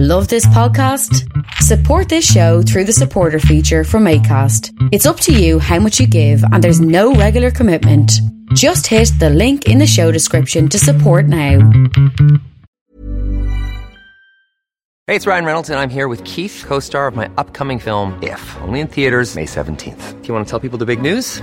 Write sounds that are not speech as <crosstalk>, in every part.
Love this podcast? Support this show through the supporter feature from ACAST. It's up to you how much you give, and there's no regular commitment. Just hit the link in the show description to support now. Hey, it's Ryan Reynolds, and I'm here with Keith, co star of my upcoming film, If, only in theaters, May 17th. Do you want to tell people the big news?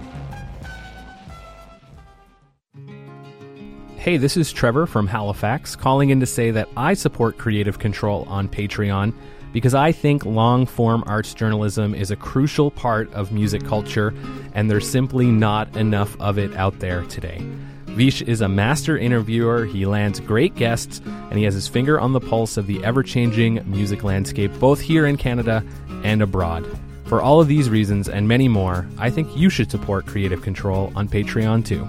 Hey, this is Trevor from Halifax calling in to say that I support Creative Control on Patreon because I think long form arts journalism is a crucial part of music culture and there's simply not enough of it out there today. Vish is a master interviewer, he lands great guests, and he has his finger on the pulse of the ever changing music landscape, both here in Canada and abroad. For all of these reasons and many more, I think you should support Creative Control on Patreon too.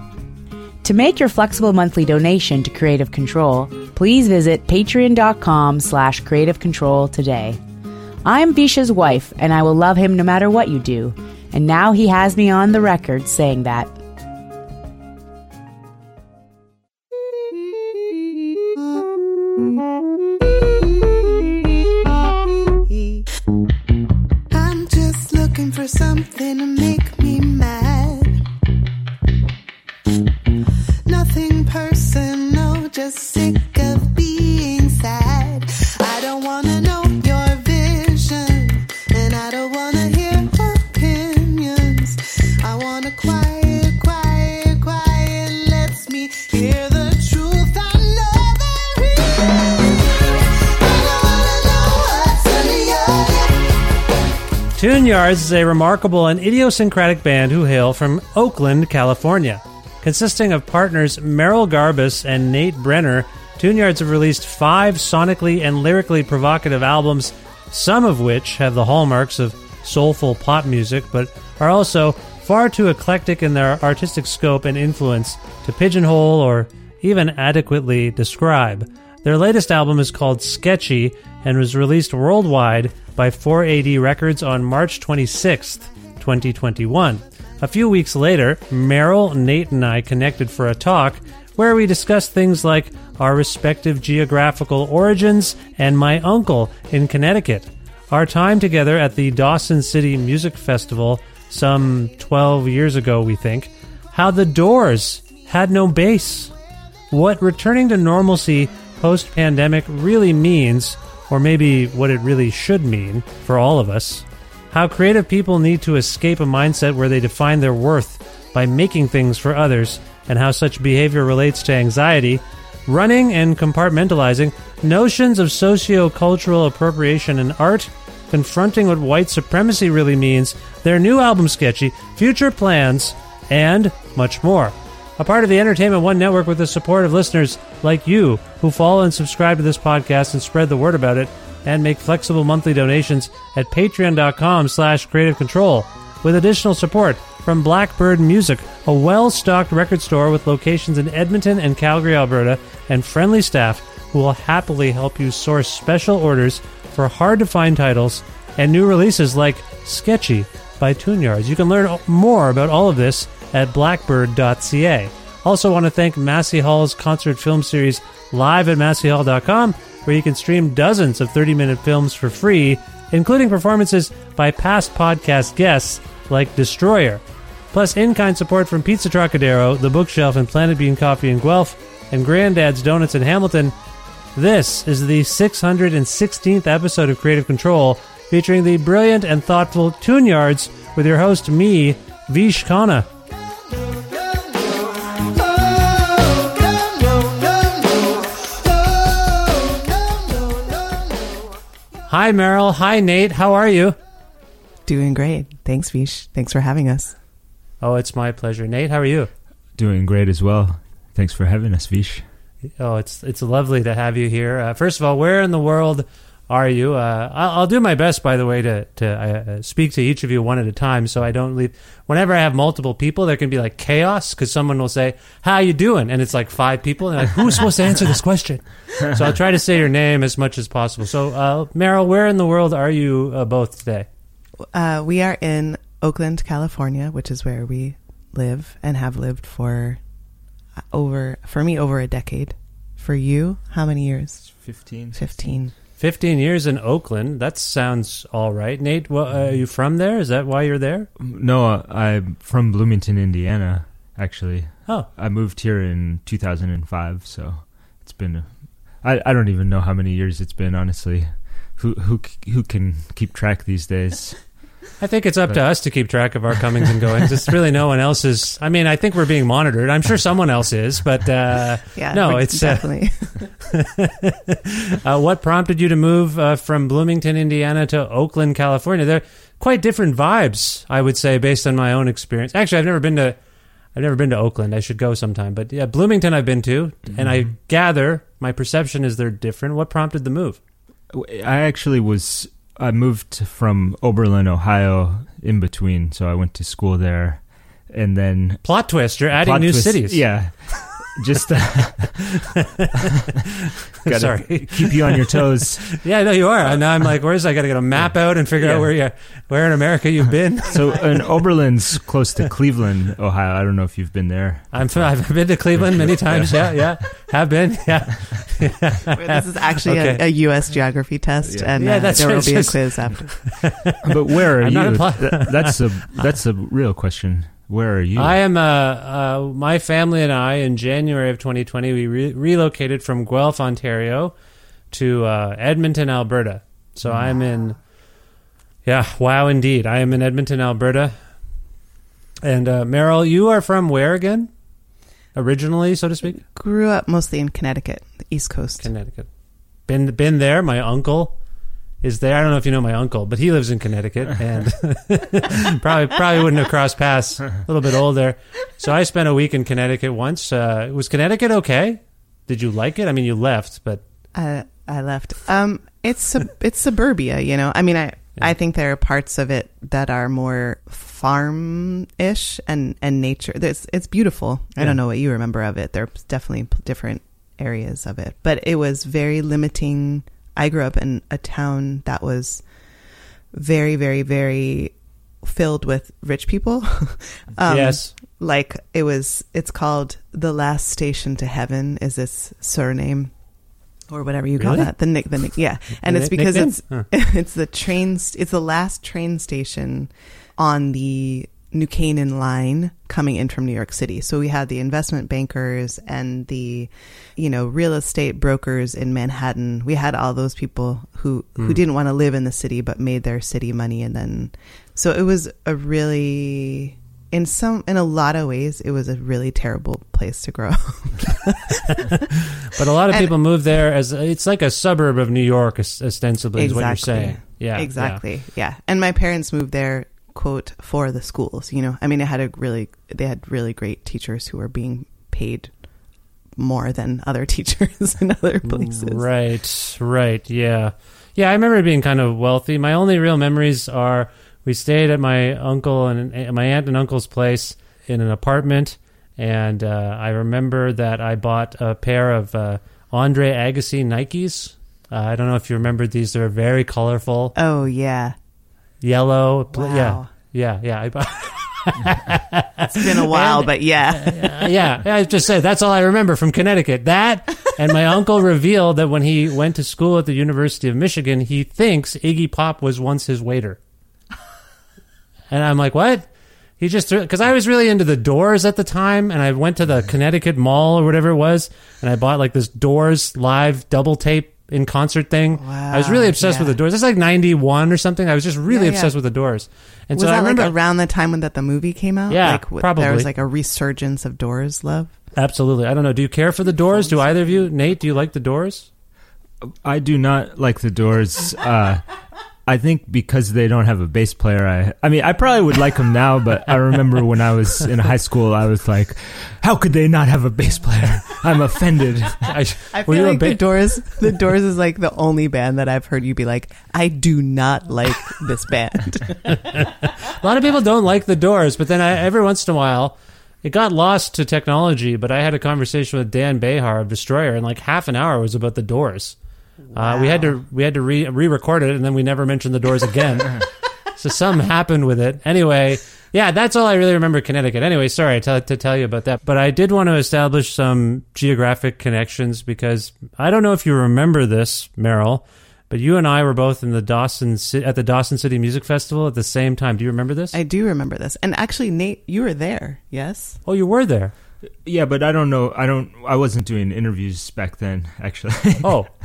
To make your flexible monthly donation to Creative Control, please visit patreon.com slash creative control today. I'm Visha's wife, and I will love him no matter what you do. And now he has me on the record saying that. Yards is a remarkable and idiosyncratic band who hail from Oakland, California. Consisting of partners Merrill Garbus and Nate Brenner, Tune Yards have released five sonically and lyrically provocative albums, some of which have the hallmarks of soulful pop music, but are also far too eclectic in their artistic scope and influence to pigeonhole or even adequately describe. Their latest album is called Sketchy and was released worldwide by 4AD Records on March 26th, 2021. A few weeks later, Merrill, Nate, and I connected for a talk where we discussed things like our respective geographical origins and my uncle in Connecticut, our time together at the Dawson City Music Festival some 12 years ago, we think, how the Doors had no bass, what returning to normalcy post pandemic really means, or maybe what it really should mean for all of us. How creative people need to escape a mindset where they define their worth by making things for others, and how such behavior relates to anxiety, running and compartmentalizing, notions of socio cultural appropriation in art, confronting what white supremacy really means, their new album Sketchy, future plans, and much more. A part of the Entertainment One network with the support of listeners like you who follow and subscribe to this podcast and spread the word about it. and make flexible monthly donations at patreon.com slash creative control with additional support from Blackbird Music, a well-stocked record store with locations in Edmonton and Calgary, Alberta, and friendly staff who will happily help you source special orders for hard-to-find titles and new releases like Sketchy by Tune Yards. You can learn more about all of this at blackbird.ca. Also want to thank Massey Hall's concert film series live at masseyhall.com where you can stream dozens of 30-minute films for free, including performances by past podcast guests like Destroyer. Plus in-kind support from Pizza Trocadero, The Bookshelf and Planet Bean Coffee in Guelph, and Granddad's Donuts in Hamilton. This is the 616th episode of Creative Control, featuring the brilliant and thoughtful Tune Yards with your host, me, Vish Khanna. Hi, Merrill. Hi, Nate. How are you? Doing great. Thanks, Vish. Thanks for having us. Oh, it's my pleasure. Nate, how are you? Doing great as well. Thanks for having us, Vish. Oh, it's it's lovely to have you here. Uh, first of all, where in the world are you? Uh, I'll, I'll, do my best, by the way, to to uh, speak to each of you one at a time, so I don't leave. Whenever I have multiple people, there can be like chaos because someone will say, "How you doing?" and it's like five people, and like, who's supposed to answer this question? <laughs> so I'll try to say your name as much as possible. So, uh, Merrill, where in the world are you uh, both today? Uh, we are in Oakland, California, which is where we live and have lived for over for me over a decade. For you, how many years? 15. 15. 15 years in Oakland. That sounds all right. Nate, well, uh, are you from there? Is that why you're there? No, uh, I'm from Bloomington, Indiana, actually. Oh. I moved here in 2005, so it's been I I don't even know how many years it's been, honestly. Who who who can keep track these days? <laughs> I think it's up but, to us to keep track of our comings and goings. It's really no one else's. I mean, I think we're being monitored. I'm sure someone else is, but uh, <laughs> yeah, no, it's uh, definitely. Uh, <laughs> <laughs> uh, what prompted you to move uh, from Bloomington, Indiana, to Oakland, California? They're quite different vibes, I would say, based on my own experience. Actually, I've never been to. I've never been to Oakland. I should go sometime. But yeah, Bloomington I've been to, mm-hmm. and I gather my perception is they're different. What prompted the move? I actually was I moved from Oberlin, Ohio, in between, so I went to school there, and then plot twist. You're adding new twist, cities. Yeah, <laughs> just uh, <laughs> sorry, keep you on your toes. <laughs> yeah, no, you are. And now I'm like, where's I got to get a map out and figure yeah. out where you where in America you've been. <laughs> so, in Oberlin's close to Cleveland, Ohio. I don't know if you've been there. I'm I've been to Cleveland many times. Yeah, yeah, have been. Yeah. this is actually okay. a, a, U.S. geography test, yeah. and yeah, uh, there will be just... a quiz after. but where are I'm you? That, that's a that's a real question. Where are you? I am. Uh, uh, my family and I, in January of 2020, we re- relocated from Guelph, Ontario, to uh, Edmonton, Alberta. So wow. I'm in. Yeah, wow, indeed. I am in Edmonton, Alberta. And uh, Merrill, you are from where again? Originally, so to speak. Grew up mostly in Connecticut, the East Coast. Connecticut. Been been there. My uncle is there. I don't know if you know my uncle, but he lives in Connecticut and <laughs> probably probably wouldn't have crossed paths. A little bit older, so I spent a week in Connecticut once. Uh, was Connecticut okay? Did you like it? I mean, you left, but uh, I left. Um, it's it's suburbia, you know. I mean, I yeah. I think there are parts of it that are more farm-ish and and nature. It's it's beautiful. I don't know what you remember of it. There's definitely different areas of it, but it was very limiting I grew up in a town that was very, very, very filled with rich people. <laughs> um, yes. Like it was, it's called the last station to heaven is this surname or whatever you call really? that. The nick, the nick, yeah. <laughs> And it's because it's, huh. <laughs> it's the train, it's the last train station on the New Canaan line coming in from New York City. So we had the investment bankers and the, you know, real estate brokers in Manhattan. We had all those people who mm. who hmm. didn't want to live in the city but made their city money and then so it was a really in some in a lot of ways it was a really terrible place to grow <laughs> but a lot of and, people move there as it's like a suburb of New York ostensibly exactly. is what you're saying. Yeah. Exactly. Yeah. yeah. And my parents moved there quote for the schools you know? I mean it had a really they had really great teachers who were being paid more than other <laughs> teachers in other places. Right right yeah. Yeah, I remember being kind of wealthy. My only real memories are we stayed at my uncle and my aunt and uncle's place in an apartment, and uh, I remember that I bought a pair of uh, Andre Agassi Nikes. Uh, I don't know if you remember these; they're very colorful, Oh yeah, yellow. Yeah, Wow. yeah, yeah. Bought. <laughs> it's been a <laughs> while, but yeah. <laughs> Uh, yeah, I just said that's all I remember from Connecticut. That and my uncle revealed that when he went to school at the University of Michigan, he thinks Iggy Pop was once his waiter. And I'm like, what? He just because I was really into the Doors at the time, and I went to the Connecticut Mall or whatever it was, and I bought like this Doors live double tape in concert thing. I was really Wow, obsessed with the Doors. It's like '91 or something. I was just really Yeah, yeah. obsessed with the Doors, and was so I remember like around the time when that the movie came out? Yeah, like, w- probably. There was like a resurgence of Doors love. Absolutely. I don't know. Do you care for the Doors? Do either of you? Nate, do you like the Doors? I do not like the Doors. Uh, I think because they don't have a bass player. I, I mean, I probably would like them now, but I remember when I was in high school, I was like, "How could they not have a bass player?" I'm offended. <laughs> I, I feel you a like the Doors. The Doors is like the only band that I've heard you be like, I do not like this band. <laughs> a lot of people don't like the Doors, but then I, every once in a while, it got lost to technology. But I had a conversation with Dan Bejar of Destroyer, and like half an hour was about the Doors. Uh, we had to we had to re re-record it, and then we never mentioned the Doors again. <laughs> so something happened with it. Anyway, yeah, that's all I really remember. Connecticut. Anyway, sorry to, to tell you about that, but I did want to establish some geographic connections because I don't know if you remember this, Merrill, but you and I were both in the Dawson at the Dawson City Music Festival at the same time. Do you remember this? I do remember this. And actually, Nate, you were there. Yes. oh, you were there. Yeah, but I don't know. I don't. I wasn't doing interviews back then, actually. Oh. <laughs>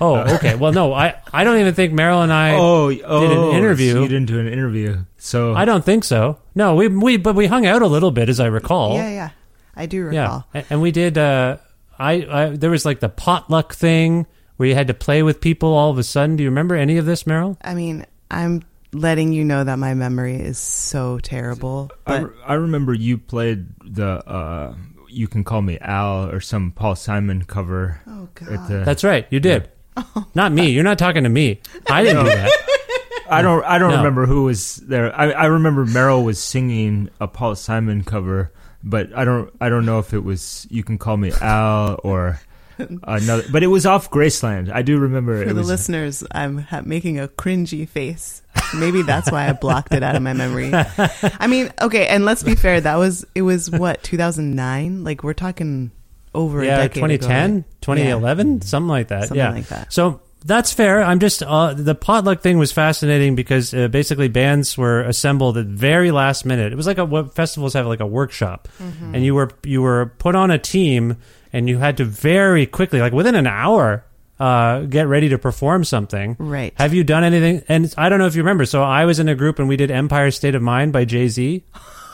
Oh, okay. Well, no, I, I don't even think Merrill and I <laughs> oh, did oh, an interview. so you didn't do an interview, so I don't think so. No, we we but we hung out a little bit, as I recall. Yeah, yeah. I do Yeah, recall. A- and we did. Uh, I, I there was like the potluck thing where you had to play with people all of a sudden. Do you remember any of this, Merrill? I mean, I'm letting you know that my memory is so terrible. I, re- I remember you played the uh, "You Can Call Me Al" or some Paul Simon cover. Oh, God. The, That's right, you did. <laughs> Not me. You're not talking to me. I didn't do that. <laughs> I don't. I don't No. remember who was there. I, I remember Merrill was singing a Paul Simon cover, but I don't. I don't know if it was "You Can Call Me Al" or another. But it was off Graceland. I do remember. for it the was, listeners, I'm ha- making a cringy face. Maybe that's why I blocked it out of my memory. I mean, okay, and let's be fair. That was it. Was what 2009? Like we're talking over a yeah, decade. 2010, ago. 2011, something like that. Something yeah, like that. So that's fair. I'm just uh, the potluck thing was fascinating because uh, basically bands were assembled at very last minute. It was like a what festivals have like a workshop, Mm-hmm. and you were you were put on a team, and you had to very quickly, like within an hour. Uh, get ready to perform something. Right. Have you done anything? And I don't know if you remember. So I was in a group and we did Empire State of Mind by Jay Z.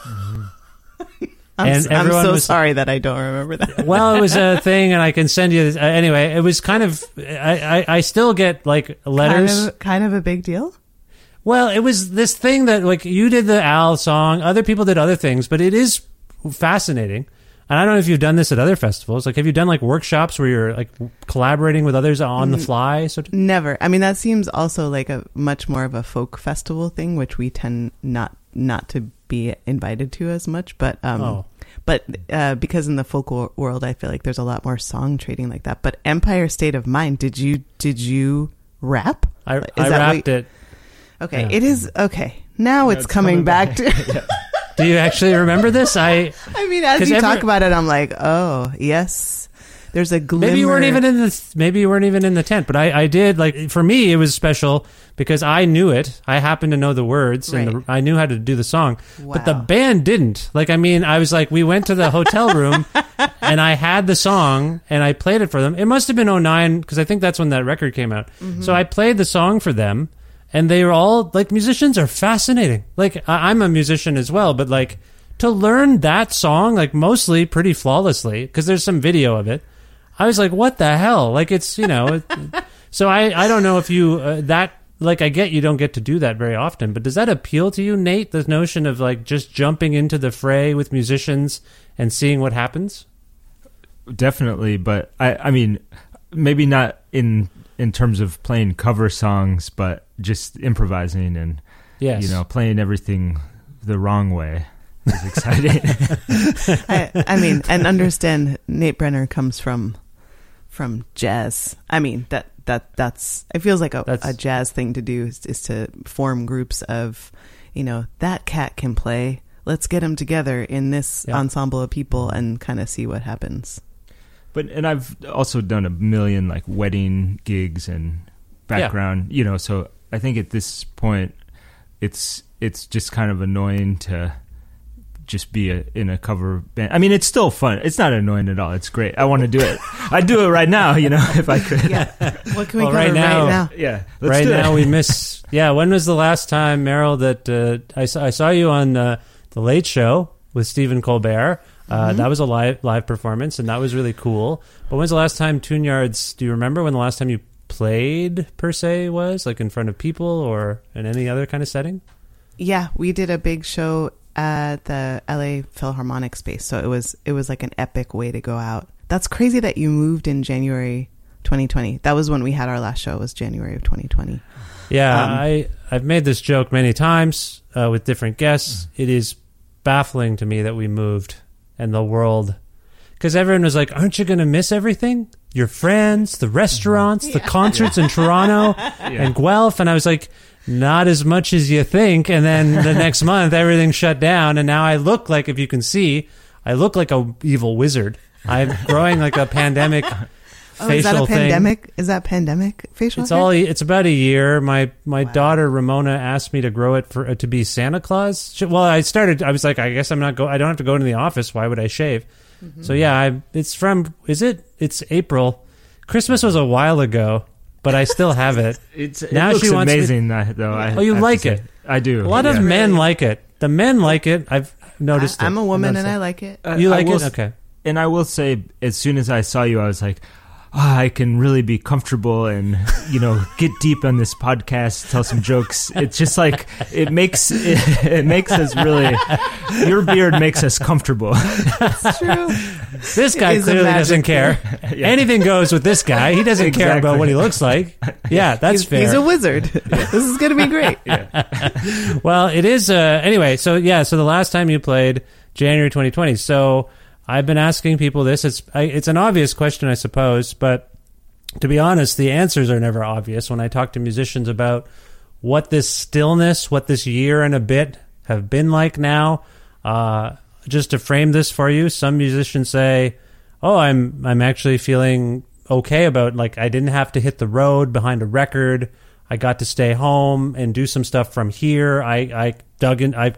I'm, <laughs> And I'm everyone so was- sorry that I don't remember that. <laughs> well, it was a <laughs> thing, and I can send you. Uh, anyway, it was kind of. I, I I still get like letters. Kind of, kind of a big deal. Well, it was this thing that like you did the Al song, other people did other things, but it is fascinating. And I don't know if you've done this at other festivals. Like, have you done like workshops where you're like collaborating with others on the fly? So Never. I mean, that seems also like a much more of a folk festival thing, which we tend not not to be invited to as much. But um, Oh. but uh, because in the folk wor- world, I feel like there's a lot more song trading like that. But Empire State of Mind, did you did you rap? I, I rapped you- it. Okay, Yeah. it is okay. Now it's, it's coming, coming back, back. to. <laughs> Do you actually remember this? I <laughs> I mean, as you every- talk about it, I'm like, oh yes. There's a glimmer. maybe you weren't even in the maybe you weren't even in the tent, but I, I did like for me it was special because I knew it. I happened to know the words and the, Right. I knew how to do the song, but the Wow. band didn't. Like I mean, I was like we went to the hotel room <laughs> and I had the song and I played it for them. It must have been 09 because I think that's when that record came out. Mm-hmm. So I played the song for them and they were all like musicians are fascinating. Like I, I'm a musician as well, but like to learn that song like mostly pretty flawlessly because there's some video of it. I was like, what the hell? Like it's you know, it, so I I don't know if you uh, that like I get you don't get to do that very often, but does that appeal to you, Nate? The notion of like just jumping into the fray with musicians and seeing what happens. definitely, but I. I mean, maybe not in in terms of playing cover songs, but just improvising and Yes. you know playing everything the wrong way is exciting. <laughs> I, I mean, and understand Nate Brenner comes from from jazz. I mean that that that's it feels like a, a jazz thing to do is, is to form groups of, you know, that cat can play. Let's get them together in this Yeah. ensemble of people and kind of see what happens. But and I've also done a million like wedding gigs and background, you know. So I think at this point, it's it's just kind of annoying to just be a, in a cover band. I mean, it's still fun. It's not annoying at all. It's great. I want to do it. I'd do it right now, you know, <laughs> if I could. Yeah. What can we Well, cover right now- right now? Yeah. Let's right do now it. we miss. <laughs> Yeah, when was the last time, Merrill, that uh, I, saw, I saw you on uh, the Late Show with Stephen Colbert? Uh, Mm-hmm. That was a live live performance, and that was really cool. But when's the last time Tune Yards? Do you remember when the last time you played per se was like in front of people or in any other kind of setting? Yeah, we did a big show at the LA Philharmonic space, so it was it was like an epic way to go out. That's crazy that you moved in January 2020. That was when we had our last show. Was January of 2020. Yeah, Um, I I've made this joke many times uh, with different guests. It is baffling to me that we moved and the world because everyone was like, "Aren't you going to miss everything? Your friends, the restaurants, the concerts in <laughs> Toronto and Guelph." And I was like, "Not as much as you think." And then the <laughs> next month, everything shut down, and now I look like, if you can see, I look like a evil wizard. I'm growing like a pandemic. <laughs> Oh, is that a thing. pandemic? Is that pandemic facial? It's hair? all. It's about a year. My my daughter Ramona asked me to grow it for uh, to be Santa Claus. She, well, I started. I was like, I guess I'm not go. I don't have to go into the office. Why would I shave? Mm-hmm. So yeah, I, it's from. Is it? It's April. Christmas was a while ago, but I still have it. <laughs> It's, it Now looks she wants me- amazing, uh, though. I Oh, you have to like say. it? I do. A lot of yeah. men like it. The men like it. I've noticed. It. I, am a woman I've and I like it. Uh, You like will it? Okay. And I will say, as soon as I saw you, I was like, ah, I can really be comfortable and you know get deep on this podcast, tell some jokes. It's just like it makes it, it makes us really. Your beard makes us comfortable. It's true. This guy clearly doesn't care. Anything goes with this guy. He doesn't care about what he looks like. Yeah, that's he's, fair. he's a wizard. this is going to be great. <laughs> Well, it is. Uh, anyway, so yeah, so the last time you played January 2020. So I've been asking people this. It's I, it's an obvious question, I suppose, but to be honest, the answers are never obvious. When I talk to musicians about what this stillness, what this year and a bit have been like now, uh, just to frame this for you, some musicians say, "Oh, I'm I'm actually feeling okay about like I didn't have to hit the road behind a record. I got to stay home and do some stuff from here. I I dug in. I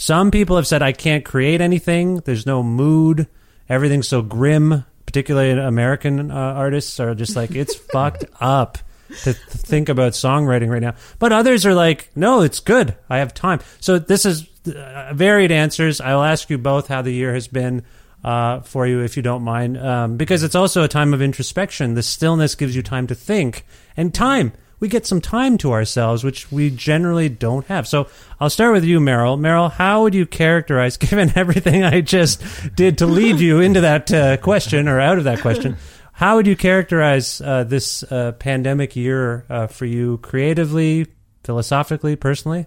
some people have said I can't create anything. There's no mood. Everything's so grim. Particularly American uh, artists are just like it's <laughs> fucked up to th- think about songwriting right now. But others are like, no, it's good. I have time. So this is uh, varied answers. I'll ask you both how the year has been uh, for you, if you don't mind, um, because it's also a time of introspection. The stillness gives you time to think and time. We get some time to ourselves, which we generally don't have. So I'll start with you, Merrill. Merrill, how would you characterize, <laughs> given everything I just did to lead you into that uh, question or out of that question, how would you characterize uh, this uh, pandemic year uh, for you creatively, philosophically, personally?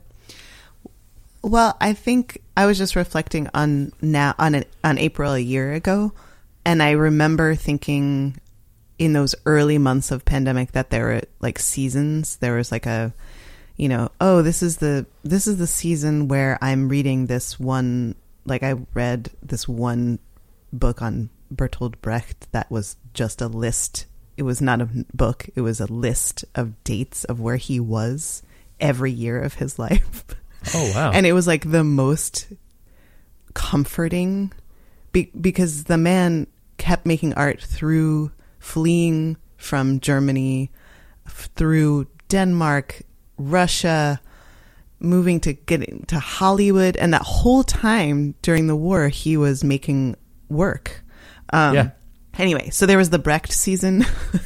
Well, I think I was just reflecting on now on on April a year ago, and I remember thinking in those early months of pandemic that there were like seasons. There was like a, you know, oh, this is the this is the season where I'm reading this one. Like I read this one book on Bertolt Brecht that was just a list. It was not a book. It was a list of dates of where he was every year of his <laughs> life. Oh, wow. And it was like the most comforting be- because the man kept making art through fleeing from Germany, through Denmark, Russia, moving to get to Hollywood, and that whole time during the war, he was making work. Um, Yeah. Anyway, so there was the Brecht season,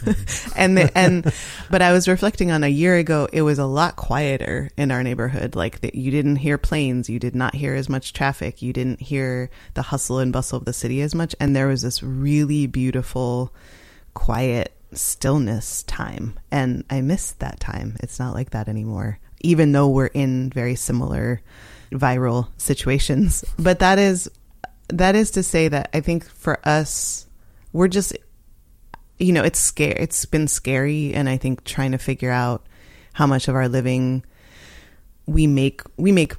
<laughs> and the, and <laughs> but I was reflecting on a year ago. It was a lot quieter in our neighborhood. Like that, you didn't hear planes, you did not hear as much traffic, you didn't hear the hustle and bustle of the city as much, and there was this really beautiful, quiet stillness time. And I miss that time. It's not like that anymore, even though we're in very similar viral situations. <laughs> But that is that is to say that I think for us, we're just you know, it's scary. It's been scary, and I think trying to figure out how much of our living we make we make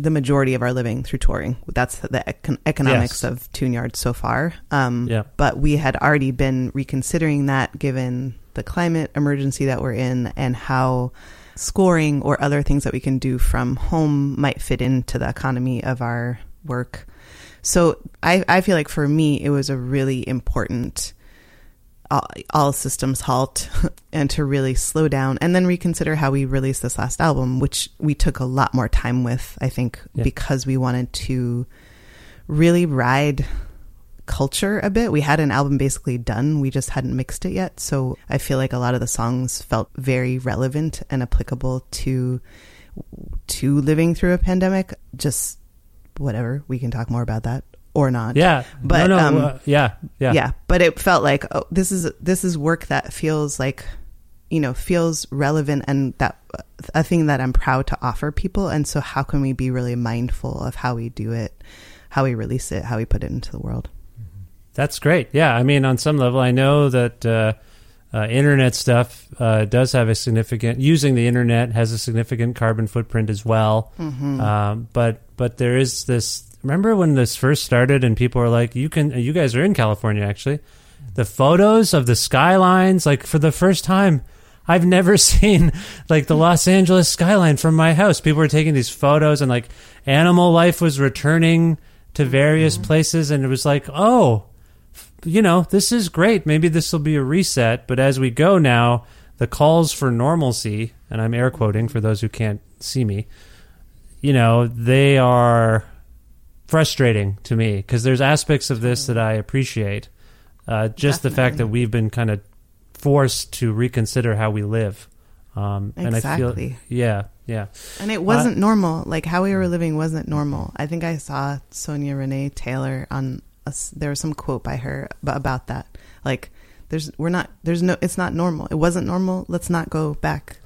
the majority of our living through touring. That's the econ- economics Yes. of Tune Yard so far. Um, Yeah. But we had already been reconsidering that given the climate emergency that we're in and how scoring or other things that we can do from home might fit into the economy of our work. So I, I feel like for me, it was a really important all, all systems halt <laughs> and to really slow down and then reconsider how we released this last album, which we took a lot more time with, I think, Yeah. because we wanted to really ride culture a bit. We had an album basically done, we just hadn't mixed it yet. So I feel like a lot of the songs felt very relevant and applicable to to living through a pandemic. Just whatever, we can talk more about that or not. Yeah. But no, no, um, uh, yeah, yeah, yeah but it felt like oh this is this is work that feels like you know feels relevant and that a thing that i'm proud to offer people and so how can we be really mindful of how we do it how we release it how we put it into the world That's great. Yeah, I mean, on some level, I know that uh, uh, internet stuff uh, does have a significant using the internet has a significant carbon footprint as well. Mhm. Um, but but there is this. Remember when this first started and people were like, "You can, you guys are in California, actually." The photos of the skylines, like for the first time, I've never <laughs> seen like the Los Angeles skyline from my house. People were taking these photos, and like animal life was returning to various mm-hmm. places, and it was like, oh, you know, this is great. Maybe this will be a reset. But as we go now, the calls for normalcy, and I'm air quoting for those who can't see me, you know, they are frustrating to me because there's aspects of this that I appreciate. Uh, just the fact that we've been kind of forced to reconsider how we live. Um, And I Exactly. feel, yeah, yeah. and it wasn't normal like how we were living wasn't normal i think i saw sonya renee taylor on a there was some quote by her about that like there's we're not there's no it's not normal it wasn't normal let's not go back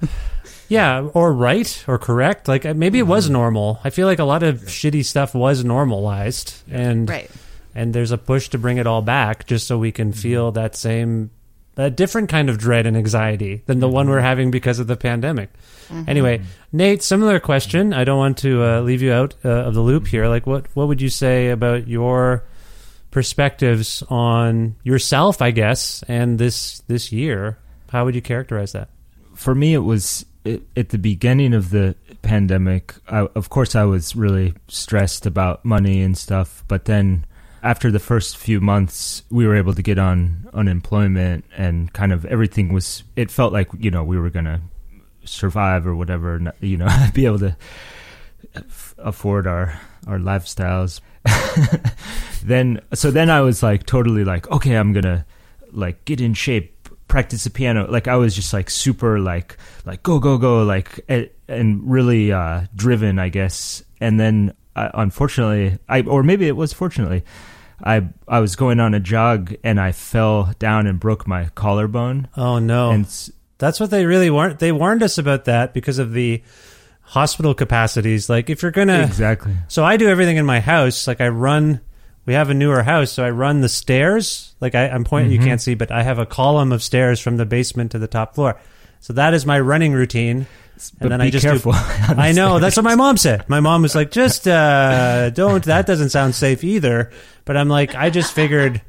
<laughs> Yeah, or right or correct. Like uh, maybe it was normal. I feel like a lot of shitty stuff was normalized, and Right. and there's a push to bring it all back, just so we can feel that same, a different kind of dread and anxiety than the one we're having because of the pandemic. Anyway, Nate, similar question. I don't want to uh, leave you out uh, of the loop here. Like, what what would you say about your perspectives on yourself, I guess, and this this year? How would you characterize that? for me, it was it, at the beginning of the pandemic. I, of course, I was really stressed about money and stuff. But then, after the first few months, we were able to get on unemployment, and kind of everything was. It felt like you know we were gonna survive or whatever. You know, <laughs> be able to afford our our lifestyles. <laughs> then, so then I was like totally like, okay, I'm gonna like get in shape practice the piano like i was just like super like like go go go like and, really uh driven i guess and then uh, unfortunately i or maybe it was fortunately i i was going on a jog and i fell down and broke my collarbone Oh no! and That's what they really warned. They warned us about that because of the hospital capacities. Like if you're gonna exactly So I do everything in my house. Like I run. We have a newer house, so I run the stairs. Like I, I'm pointing, Mm-hmm. you can't see, but I have a column of stairs from the basement to the top floor. So that is my running routine. And But then I just careful <laughs> do. I know that's what my mom said. My mom was like, "Just uh, don't." That doesn't sound safe either. But I'm like, I just figured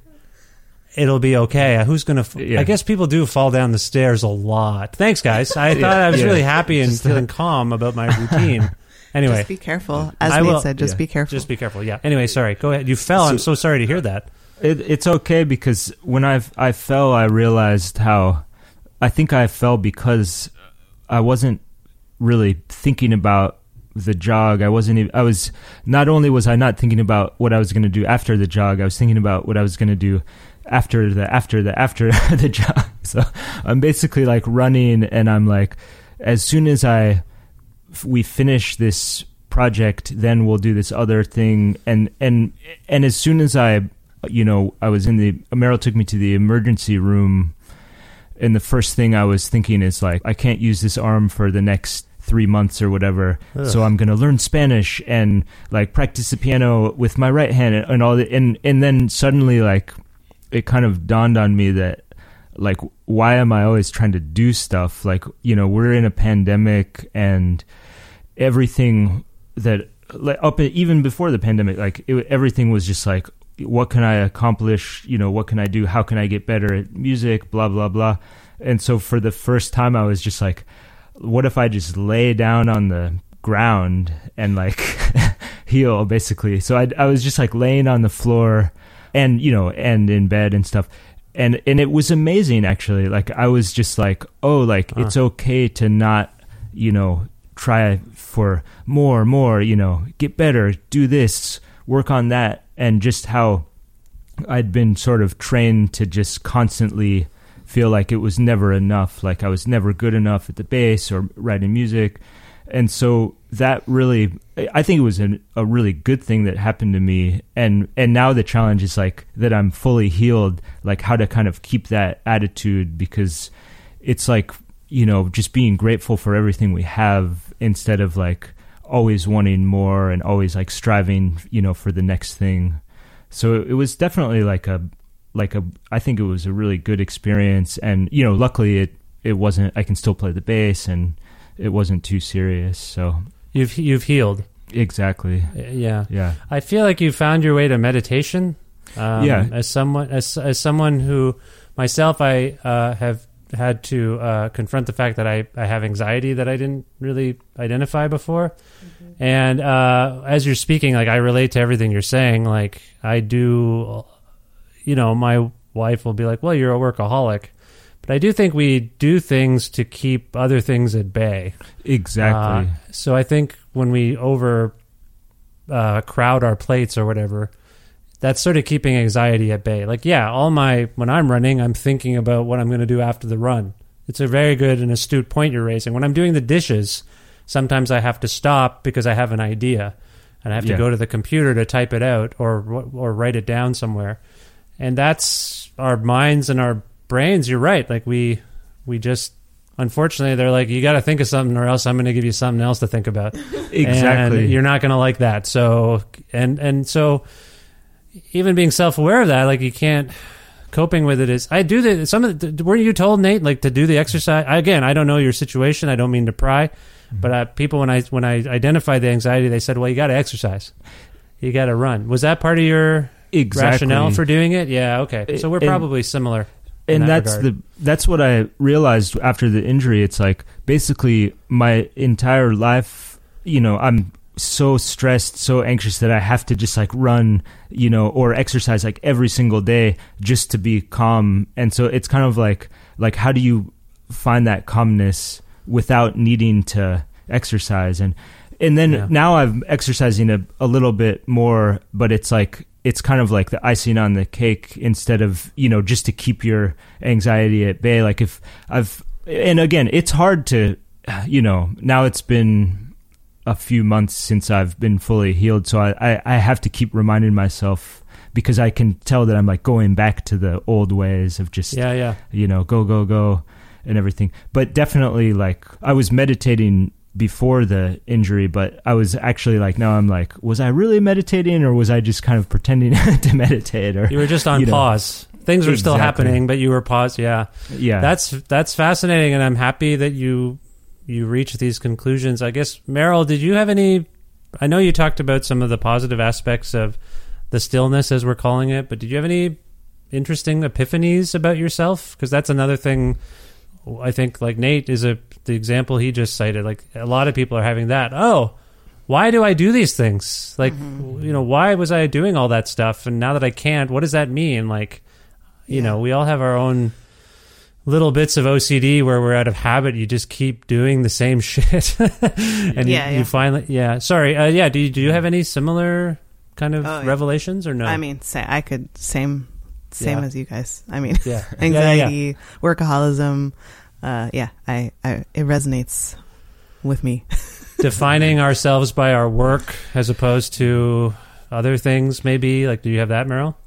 it'll be okay. Who's gonna? F- Yeah. I guess people do fall down the stairs a lot. Thanks, guys. I <laughs> thought I was yeah. really happy and feeling calm about my routine. <laughs> Anyway, just be careful as I nate will- said just yeah. be careful just be careful. Yeah. Anyway, sorry. Go ahead. You fell. I'm so sorry to hear that. It, it's okay because when I I fell, I realized how I think I fell because I wasn't really thinking about the jog. I wasn't. Even, I was not only was I not thinking about what I was going to do after the jog. I was thinking about what I was going to do after the after the after <laughs> the jog. So I'm basically like running, and I'm like, as soon as I f- we finish this project, then we'll do this other thing, and and and as soon as I you know, I was in the Merrill took me to the emergency room, and the first thing I was thinking is like, I can't use this arm for the next three months or whatever. Ugh. So I'm gonna learn Spanish and like practice the piano with my right hand and, and all that. And and then suddenly like it kind of dawned on me that like why am I always trying to do stuff? Like you know we're in a pandemic and everything that like up even before the pandemic like it, everything was just like what can I accomplish? You know what can I do? How can I get better at music? Blah blah blah. And so for the first time I was just like what if I just lay down on the ground and like <laughs> heal basically. So I I was just like laying on the floor and you know and in bed and stuff. And and it was amazing actually. Like I was just like, "Oh, like Huh. it's okay to not, you know, try for more, more, you know, get better, do this, work on that." And just how I'd been sort of trained to just constantly feel like it was never enough, like I was never good enough at the bass or writing music. And so that really, I think it was an, a really good thing that happened to me. And and now the challenge is like that I'm fully healed, like how to kind of keep that attitude because it's like you know just being grateful for everything we have instead of like always wanting more and always like striving, you know, for the next thing. So it was definitely like a like a I think it was a really good experience and you know luckily it it wasn't I can still play the bass and it wasn't too serious so You've you've healed. exactly Yeah. yeah I feel like you found your way to meditation. Um, Yeah. As someone as as someone who myself I uh, have had to uh, confront the fact that I, I have anxiety that I didn't really identify before. And uh, as you're speaking, like I relate to everything you're saying. Like I do, you know, my wife will be like, "Well, you're a workaholic," but I do think we do things to keep other things at bay. exactly Uh, so I think when we over uh, crowd our plates or whatever, that's sort of keeping anxiety at bay. Like, yeah, all my when I'm running, I'm thinking about what I'm going to do after the run. It's a very good and astute point you're raising. When I'm doing the dishes, sometimes I have to stop because I have an idea, and I have to go to the computer to type it out or or write it down somewhere. And that's our minds and our brains. You're right. Like we we just unfortunately they're like you got to think of something or else I'm going to give you something else to think about. <laughs> Exactly. And you're not going to like that. So and and so even being self-aware of that like you can't coping with it is I do the some of the, weren't you told Nate like to do the exercise? Again I don't know your situation. I don't mean to pry but uh, people when I when I identified the anxiety they said well you got to exercise. You got to run. Was that part of your exactly. rationale for doing it? Yeah okay. So we're And- probably similar and that that's regard. the that's what I realized after the injury. It's like basically my entire life, you know, I'm so stressed, so anxious that I have to just like run, you know, or exercise like every single day just to be calm. And so it's kind of like like how do you find that calmness without needing to exercise and and then Yeah. now I'm exercising a, a little bit more, but it's like it's kind of like the icing on the cake instead of you know just to keep your anxiety at bay. Like if I've and again, it's hard to you know now it's been a few months since I've been fully healed, so I I, I have to keep reminding myself because I can tell that I'm like going back to the old ways of just yeah yeah. you know, go, go, go, and everything. But definitely, like, I was meditating before the injury, but I was actually like, now I'm like, was I really meditating or was I just kind of pretending <laughs> to meditate? Or you were just on you know, pause. Things were still happening but you were paused yeah. Yeah, That's that's fascinating, and I'm happy that you you reach these conclusions. I guess Merrill, did you have any? I know you talked about some of the positive aspects of the stillness, as we're calling it, but did you have any interesting epiphanies about yourself? Because that's another thing. I think like Nate is a the example he just cited. Like a lot of people are having that. Oh, why do I do these things? Like mm-hmm. you know, why was I doing all that stuff? And now that I can't, what does that mean? Like you Yeah. know, we all have our own little bits of OCD where we're out of habit. You just keep doing the same <laughs> shit, and Yeah, you, yeah. you finally, yeah. Sorry, uh, yeah. Do you, do you have any similar kind of Oh, revelations or no? I mean, sa- I could same same Yeah. as you guys. I mean, <laughs> anxiety, workaholism. Uh, yeah, I, I it resonates with me. <laughs> defining ourselves by our work as opposed to other things, maybe. Like, do you have that, Merrill?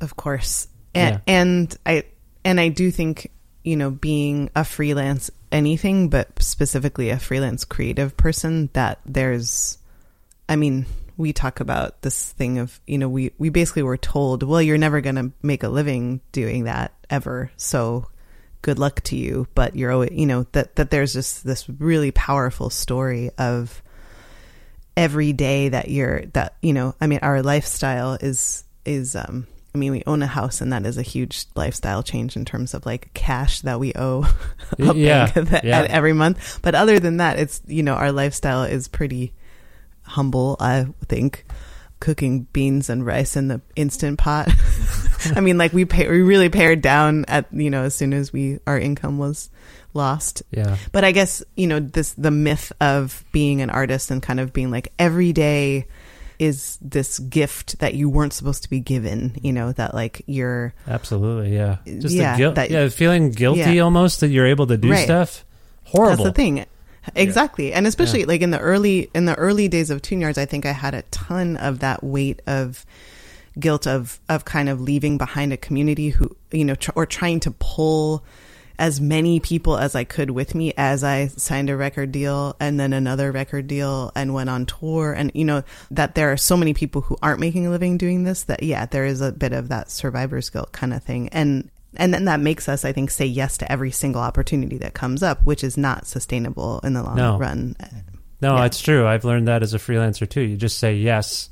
of course. And, and I and I do think you know being a freelance anything, but specifically a freelance creative person, that there's, I mean, we talk about this thing of you know we we basically were told, well, you're never going to make a living doing that ever, so good luck to you. But you're always you know that that there's just this really powerful story of every day that you're that you know i mean our lifestyle is is um i mean we own a house and that is a huge lifestyle change in terms of like cash that we owe <laughs> Yeah, that- yeah. every month but other than that it's you know our lifestyle is pretty humble i think cooking beans and rice in the instant pot <laughs> i mean like we pay we really pared down at you know as soon as we our income was lost Yeah. but I guess, you know, this the myth of being an artist and kind of being like every day is this gift that you weren't supposed to be given, you know, that like you're Absolutely, yeah. Just Yeah, the guilt, that- yeah, feeling guilty yeah. almost that you're able to do Right. stuff. Horrible. That's the thing. Exactly. And especially like in the early in the early days of Tune Yards, I think I had a ton of that weight of guilt of of kind of leaving behind a community who, you know, tr- or trying to pull as many people as I could with me as I signed a record deal and then another record deal and went on tour. And, you know, that there are so many people who aren't making a living doing this that, yeah, there is a bit of that survivor's guilt kind of thing. And, and then that makes us, I think, say yes to every single opportunity that comes up, which is not sustainable in the long No. run. No, Yeah. it's true. I've learned that as a freelancer too. You just say yes,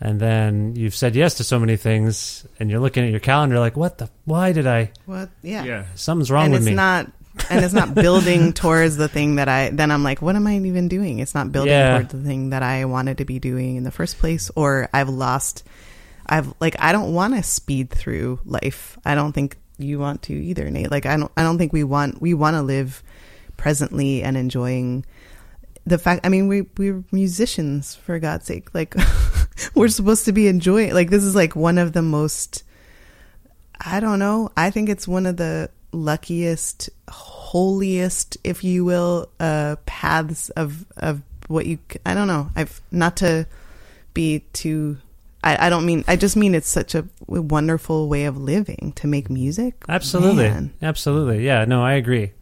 and then you've said yes to so many things, and you're looking at your calendar like, "What the? Why did I? What? Yeah. Something's wrong and with it's me." not and it's not <laughs> building towards the thing that I then I'm like, what am I even doing? It's not building Yeah. towards the thing that I wanted to be doing in the first place, or I've lost I've like I don't want to speed through life. I don't think you want to either, Nate. Like I don't I don't think we want we want to live presently and enjoying the fact I mean we we're musicians for God's sake. Like <laughs> we're supposed to be enjoying like this is like one of the most I don't know. I think it's one of the luckiest, holiest, if you will, uh, paths of of what you. I don't know. I've not to be too. I, I don't mean. I just mean it's such a wonderful way of living to make music. Absolutely, Man. absolutely. Yeah, no, I agree.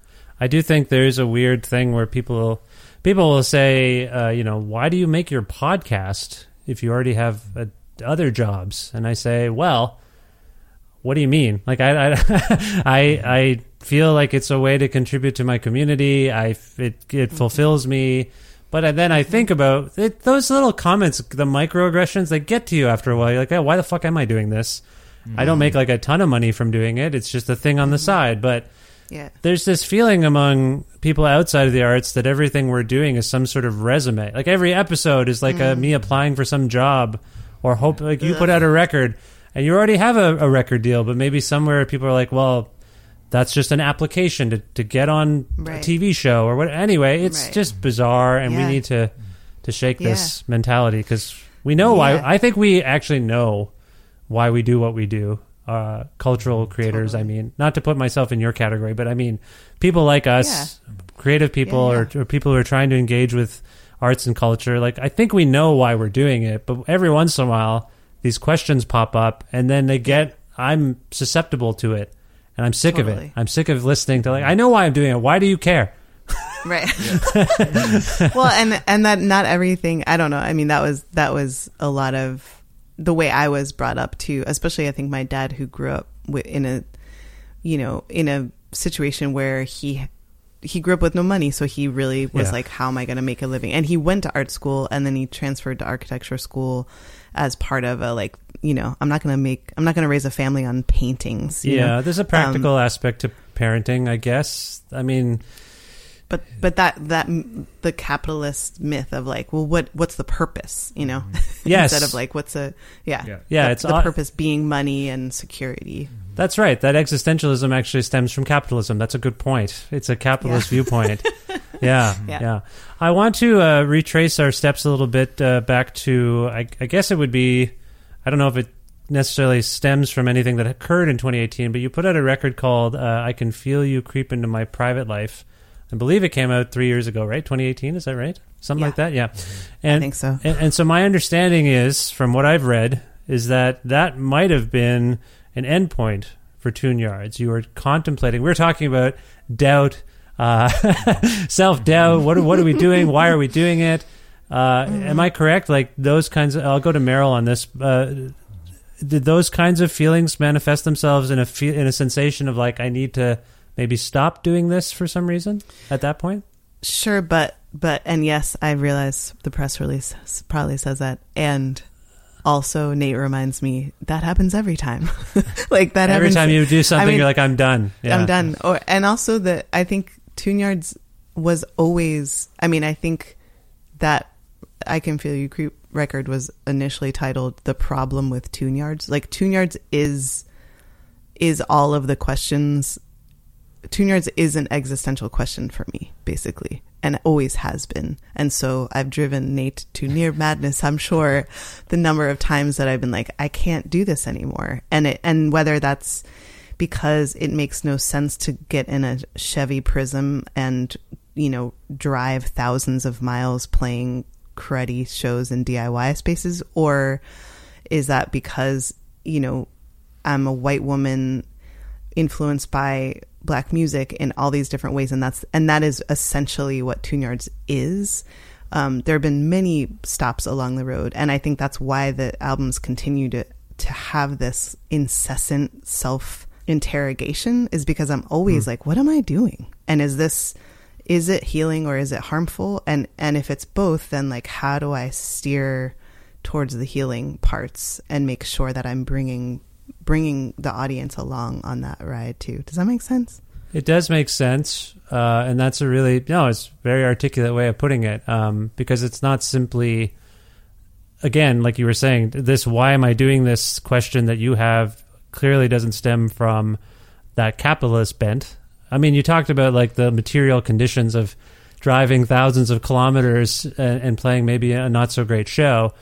I do think there's a weird thing where people people will say, uh, you know, why do you make your podcast if you already have uh, other jobs? And I say, well, what do you mean? Like I, I, <laughs> I, I feel like it's a way to contribute to my community. I it it mm-hmm. fulfills me. But then I think about it, those little comments, the microaggressions, they get to you after a while. You're like, oh, why the fuck am I doing this? I don't mm-hmm. make like a ton of money from doing it. It's just a thing on the mm-hmm. side. But Yeah. there's this feeling among people outside of the arts that everything we're doing is some sort of resume. Like every episode is like a, mm. me applying for some job or hope like you put out a record and you already have a, a record deal, but maybe somewhere people are like, well, that's just an application to, to get on Right. a TV show or what. Anyway, it's Right. just bizarre, and Yeah. we need to to shake Yeah. this mentality because we know why. I think we actually know why we do what we do. Uh, cultural creators, I mean, not to put myself in your category, but I mean, people like us, creative people, Yeah, Or, or people who are trying to engage with arts and culture. Like, I think we know why we're doing it, but every once in a while, these questions pop up, and then they get. I'm susceptible to it, and I'm sick of it. I'm sick of listening to like. I know why I'm doing it. Why do you care? <laughs> Right. <laughs> well, and and that not everything. I don't know. I mean, that was that was a lot of the way I was brought up too. Especially, I think my dad, who grew up in a, you know, in a situation where he he grew up with no money, so he really was Yeah. like, "How am I going to make a living?" And he went to art school, and then he transferred to architecture school as part of a like, you know, I'm not going to make, I'm not going to raise a family on paintings. you Yeah, know? there's a Um, practical aspect to parenting, I guess. I mean, but but that that the capitalist myth of like well what what's the purpose you know <laughs> Yes. instead of like what's a yeah Yeah. Yeah, the, it's the odd- purpose being money and security That's right. That existentialism actually stems from capitalism. That's a good point. It's a capitalist Yeah. <laughs> viewpoint. Yeah, yeah, Yeah. I want to uh, retrace our steps a little bit uh, back to, I, I guess it would be, I don't know if it necessarily stems from anything that occurred in 2018, but you put out a record called uh, I Can Feel You Creep Into My Private Life. I believe it came out three years ago, right? 2018, is that right? Something Yeah. like that, yeah. And, think so. And, and so my understanding is, from what I've read, is that that might have been an endpoint for tune yards. You were contemplating. We are talking about doubt, uh, <laughs> self doubt. What are, what are we doing? Why are we doing it? Uh, am I correct? Like those kinds of. I'll go to Merrill on this. Uh, did those kinds of feelings manifest themselves in a fe- in a sensation of like I need to maybe stop doing this for some reason at that point? Sure, but but and yes, I realize the press release probably says that, and also Nate reminds me that happens every time. <laughs> like that every happens, time you do something, I mean, you're like, I'm done. Yeah. I'm done. Or and also that I think Tune Yards was always. I mean, I think that I can feel you creep record was initially titled "The Problem with Tune Yards." Like Tune Yards is is all of the questions. Tune Yards is an existential question for me, basically, and always has been. And so I've driven Nate to near madness. I'm sure the number of times that I've been like, I can't do this anymore, and it and whether that's because it makes no sense to get in a Chevy Prizm and you know drive thousands of miles playing cruddy shows in DIY spaces, or is that because you know I'm a white woman influenced by black music in all these different ways, and that's and that is essentially what Tune Yards is. Um, there have been many stops along the road, and I think that's why the albums continue to to have this incessant self interrogation is because I'm always mm. like, what am I doing? And is this is it healing or is it harmful and and if it's both then like how do i steer towards the healing parts and make sure that i'm bringing bringing the audience along on that ride too. Does that make sense? It does make sense uh, and that's a really no it's very articulate way of putting it um, because it's not simply again like you were saying this why am i doing this question that you have clearly doesn't stem from that capitalist bent. I mean, you talked about like the material conditions of driving thousands of kilometers and, and playing maybe a not so great show,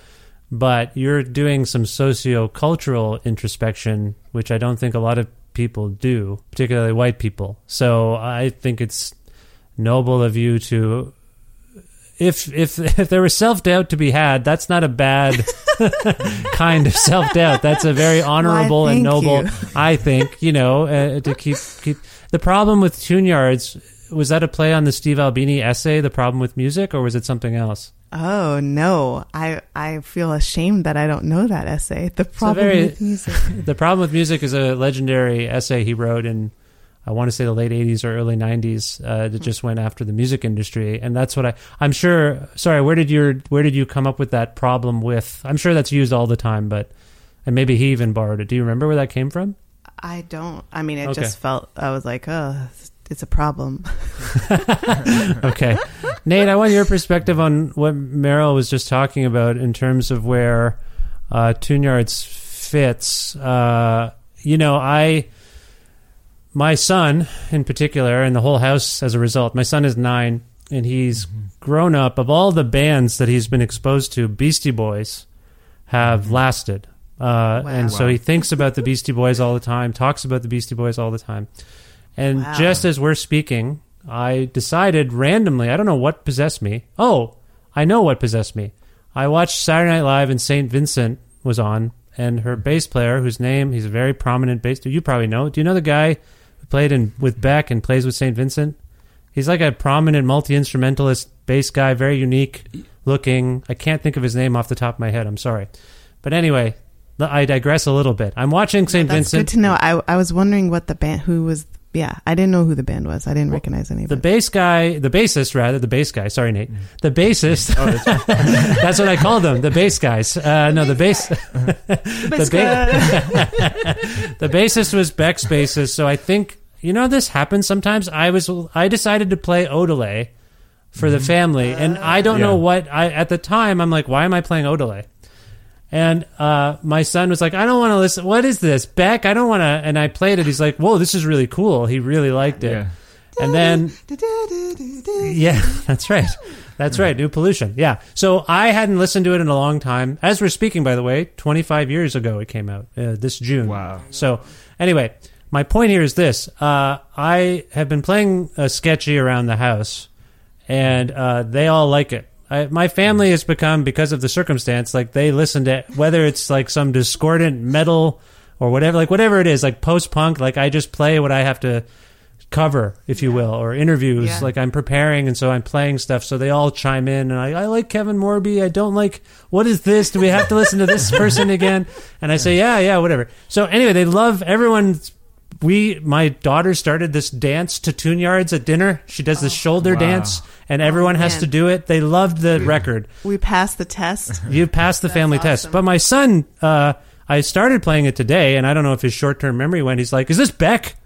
but you're doing some socio-cultural introspection, which I don't think a lot of people do, particularly white people. So I think it's noble of you to if if <laughs> if there was self doubt to be had, that's not a bad <laughs> kind of self doubt. That's a very honorable and noble. <laughs> I think you know uh, to keep keep the problem with tune yards was that a play on the Steve Albini essay, "The Problem with Music," or was it something else? Oh no, I I feel ashamed that I don't know that essay. The problem very- with music. <laughs> The problem with music is a legendary essay he wrote in I want to say the late 80s or early 90s uh, that just went after the music industry and that's what I I'm sure sorry where did your where did you come up with that problem with I'm sure that's used all the time but and maybe he even borrowed it do you remember where that came from I don't. I mean, it Okay. just felt I was like, oh, it's a problem. <laughs> okay. Nate, I want your perspective on what Merrill was just talking about in terms of where uh, Tune Yards fits. Uh, you know, I, my son in particular, and the whole house as a result, my son is nine, and he's grown up. Of all the bands that he's been exposed to, Beastie Boys have lasted. Uh, And so he thinks about the Beastie Boys all the time, talks about the Beastie Boys all the time. And Wow. just as we're speaking, I decided randomly, I don't know what possessed me. Oh, I know what possessed me. I watched Saturday Night Live and St. Vincent was on, and her bass player, whose name, he's a very prominent bass, player. you probably know. Do you know the guy who played in with Beck and plays with St. Vincent? He's like a prominent multi instrumentalist bass guy, very unique looking. I can't think of his name off the top of my head. I'm sorry. But anyway, I digress a little bit. I'm watching St. That's Vincent. good to know. I I was wondering what the band who was. Yeah, I didn't know who the band was. I didn't recognize any of The bass guy, the bassist rather, the bass guy. Sorry, Nate. The bassist. Oh, that's, <laughs> that's, what I call them. The bass guys. Uh, no, the bass. <laughs> the, <laughs> ba- the bassist was Beck's bassist. So I think you know this happens sometimes. I was I decided to play Odelay for the family, and I don't know Yeah. what I at the time. I'm like, why am I playing Odelay? And uh, my son was like, I don't want to listen. What is this, Beck? I don't want to. And I played it. He's like, Whoa, this is really cool. He really liked it. Yeah. And then yeah, <laughs> that's right. That's right. New pollution. Yeah. So I hadn't listened to it in a long time. As we're speaking, by the way, 25 years ago it came out uh, this June. Wow. So anyway, my point here is this: uh, I have been playing uh, sketchy around the house, and uh, they all like it. I, my family has become because of the circumstance like they listen to whether it's like some discordant metal or whatever like whatever it is like post punk like I just play what I have to cover if you will or interviews. Yeah. like I'm preparing and so I'm playing stuff so they all chime in and I, I like Kevin Morby. I don't like what is this? Do we have to listen to this <laughs> person again? And I say yeah yeah whatever. So anyway they love everyone we my daughter started this dance to tune yards at dinner. She does this shoulder Wow. dance and everyone has to do it. They loved the record. We passed the test. <laughs> you passed the family test. but my son uh i started playing it today and i don't know if his short-term memory went. He's like is this beck?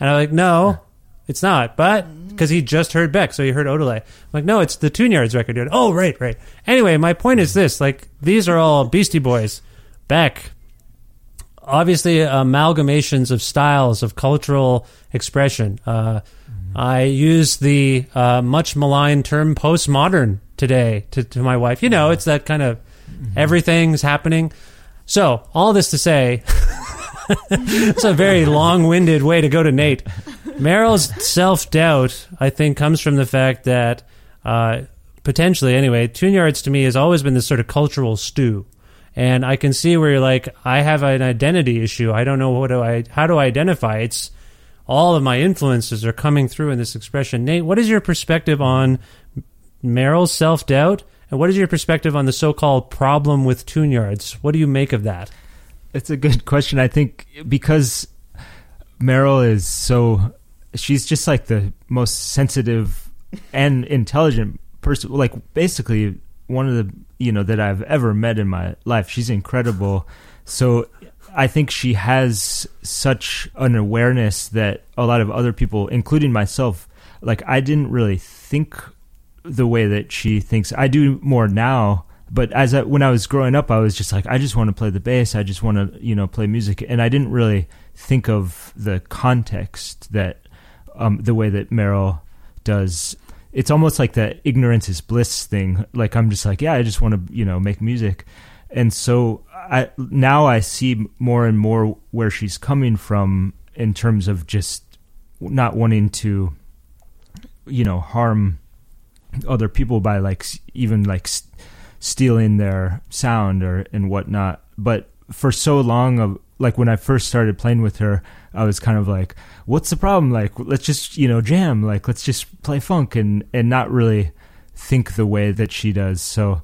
And i'm like no it's not. But because he just heard beck so he heard odelay i'm like no it's the tune yards record. Dude oh right right. Anyway my point is this like these are all beastie boys. Beck obviously amalgamations of styles of cultural expression. Uh, I use the uh, much maligned term postmodern today to, to my wife. You know, it's that kind of everything's happening. So, all this to say, <laughs> it's a very long winded way to go to Nate. Merrill's self doubt, I think, comes from the fact that, uh, potentially anyway, Tune Yards to me has always been this sort of cultural stew. And I can see where you're like, I have an identity issue. I don't know what do I, how do I identify? It's all of my influences are coming through in this expression. Nate, what is your perspective on Merrill's self doubt? And what is your perspective on the so called problem with tune yards? What do you make of that? It's a good question. I think because Merrill is so she's just like the most sensitive and intelligent person like basically one of the you know that I've ever met in my life. She's incredible. So I think she has such an awareness that a lot of other people including myself like I didn't really think the way that she thinks. I do more now, but as I, when I was growing up, I was just like, I just want to play the bass. I just want to, you know, play music, and I didn't really think of the context that um, the way that Merrill does. It's almost like that ignorance is bliss thing. Like I'm just like, yeah, I just want to, you know, make music, and so I now I see more and more where she's coming from in terms of just not wanting to, you know, harm other people by like even like stealing their sound or and whatnot. But for so long of like when I first started playing with her, I was kind of like, "What's the problem? Like, let's just you know jam. Like, let's just play funk and and not really think the way that she does." So,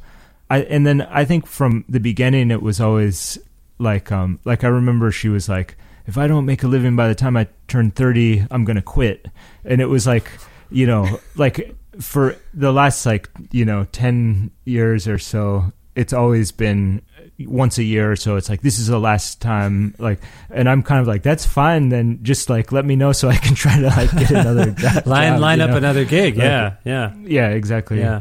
I and then I think from the beginning it was always like um like I remember she was like, "If I don't make a living by the time I turn thirty, I'm gonna quit," and it was like you know <laughs> like for the last like you know 10 years or so it's always been once a year or so it's like this is the last time like and i'm kind of like that's fine then just like let me know so i can <laughs> try to like get another <laughs> job, Line, line up know? another gig. Like, Yeah, yeah. yeah exactly Yeah.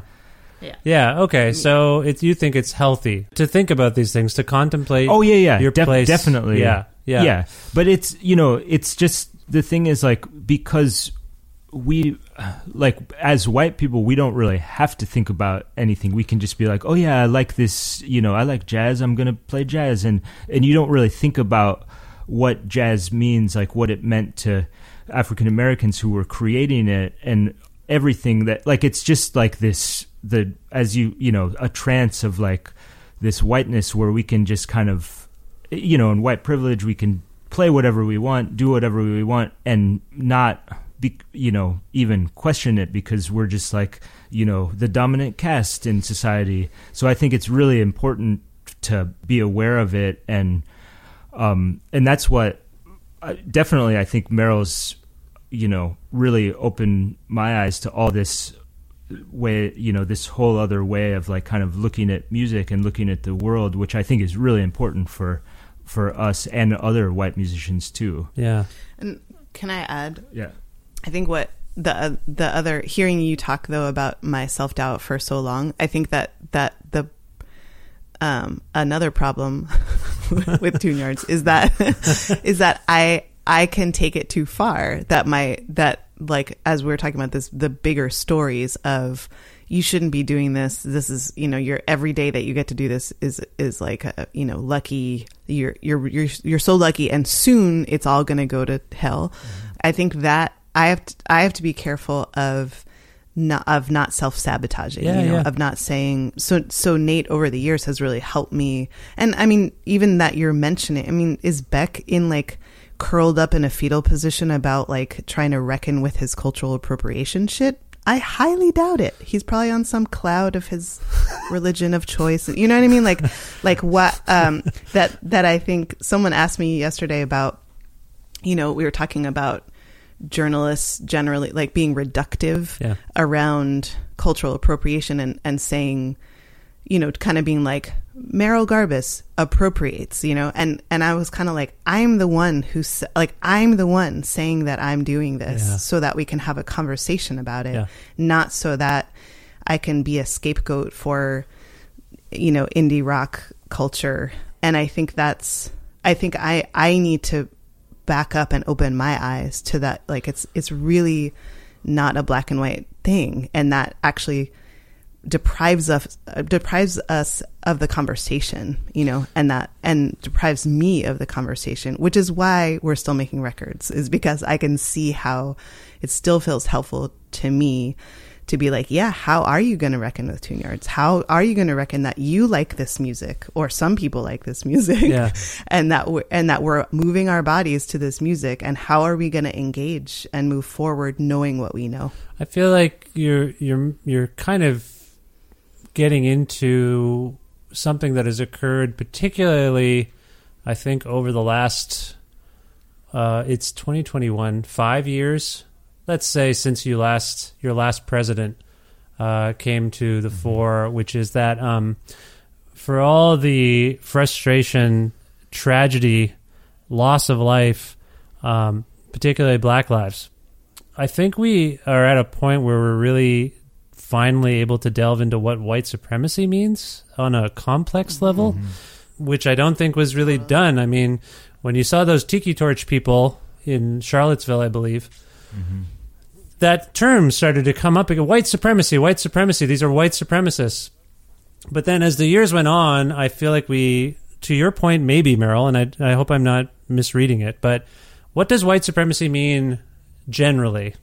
Yeah. Yeah. Okay. So it, you think it's healthy to think about these things, to contemplate. Oh yeah, yeah, Your def- place. definitely. Yeah. Yeah. yeah. But it's you know, it's just the thing is like because we like as white people we don't really have to think about anything. We can just be like oh yeah i like this you know i like jazz i'm gonna play jazz. And and you don't really think about what jazz means like what it meant to african americans who were creating it and everything that like it's just like this the as you you know a trance of like this whiteness where we can just kind of you know in white privilege we can play whatever we want do whatever we want and not be you know even question it because we're just like you know the dominant caste in society so i think it's really important to be aware of it and um and that's what uh, definitely i think merrill's you know really opened my eyes to all this way you know this whole other way of like kind of looking at music and looking at the world which i think is really important for for us and other white musicians too Yeah. And can I add? yeah I think what the uh, the other hearing you talk though about my self doubt for so long, I think that that the um another problem <laughs> with tune yards is that <laughs> is that I I can take it too far. That my that like as we were talking about this the bigger stories of you shouldn't be doing this. This is you know your every day that you get to do this is is like a, you know lucky. You're you're you're you're so lucky, and soon it's all going to go to hell. I think that I have to, I have to be careful of not of not self sabotaging, Yeah, you know, yeah. of not saying so. So Nate over the years has really helped me, and I mean, even that you're mentioning. I mean, is Beck in like curled up in a fetal position about like trying to reckon with his cultural appropriation shit? I highly doubt it. He's probably on some cloud of his <laughs> religion of choice. You know what I mean? Like, like what? Um, that that I think someone asked me yesterday about. You know, we were talking about journalists generally like being reductive Yeah. around cultural appropriation and, and saying, you know, kind of being like Merrill Garbus appropriates, you know, and and I was kind of like, I'm the one who's like, I'm the one saying that I'm doing this Yeah. so that we can have a conversation about it, Yeah. not so that I can be a scapegoat for, you know, indie rock culture. And I think that's, I think I I need to back up and open my eyes to that like it's it's really not a black and white thing. And that actually deprives us uh, deprives us of the conversation you know and that and deprives me of the conversation which is why we're still making records is because i can see how it still feels helpful to me to be like yeah how are you going to reckon with tune yards? How are you going to reckon that you like this music or some people like this music? Yeah. <laughs> and that we're, and that we're moving our bodies to this music and how are we going to engage and move forward knowing what we know? I feel like you're you're you're kind of getting into something that has occurred particularly I think over the last uh, it's 2021 5 years let's say since you last your last president uh, came to the fore which is that um, for all the frustration tragedy loss of life um, particularly black lives I think we are at a point where we're really finally able to delve into what white supremacy means on a complex level, which I don't think was really done. I mean, when you saw those tiki torch people in Charlottesville, I believe, that term started to come up again white supremacy, white supremacy. These are white supremacists. But then as the years went on, I feel like we, to your point, maybe, Meryl, and I, I hope I'm not misreading it, but what does white supremacy mean generally?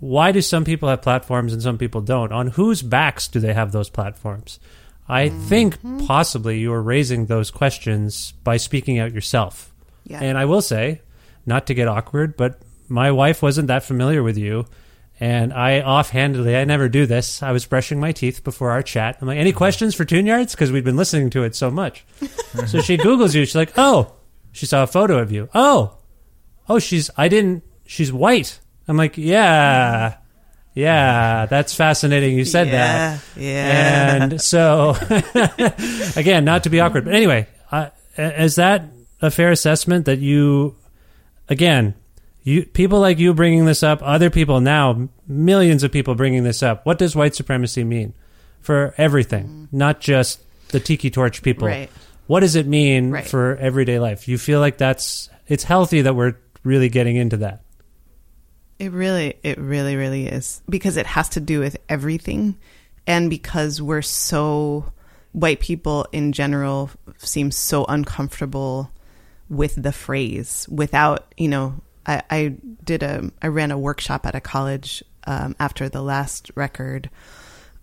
Why do some people have platforms and some people don't? On whose backs do they have those platforms? I think mm-hmm. possibly you are raising those questions by speaking out yourself. Yeah. And I will say, not to get awkward, but my wife wasn't that familiar with you. And I offhandedly, I never do this. I was brushing my teeth before our chat. I'm like, any questions for Tune Yards? Because we'd been listening to it so much. <laughs> so she Googles you. She's like, oh, she saw a photo of you. Oh, oh, she's, I didn't, she's white. I'm like, yeah, yeah, that's fascinating. You said that. Yeah, yeah. And so, <laughs> again, not to be awkward, but anyway, uh, is that a fair assessment that you, again, you people like you bringing this up, other people now, millions of people bringing this up. What does white supremacy mean for everything, mm. not just the tiki torch people? Right. What does it mean Right. for everyday life? You feel like that's it's healthy that we're really getting into that. It really, it really, really is because it has to do with everything, and because we're so white people in general seem so uncomfortable with the phrase without, you know, I, I did a, I ran a workshop at a college um, after the last record,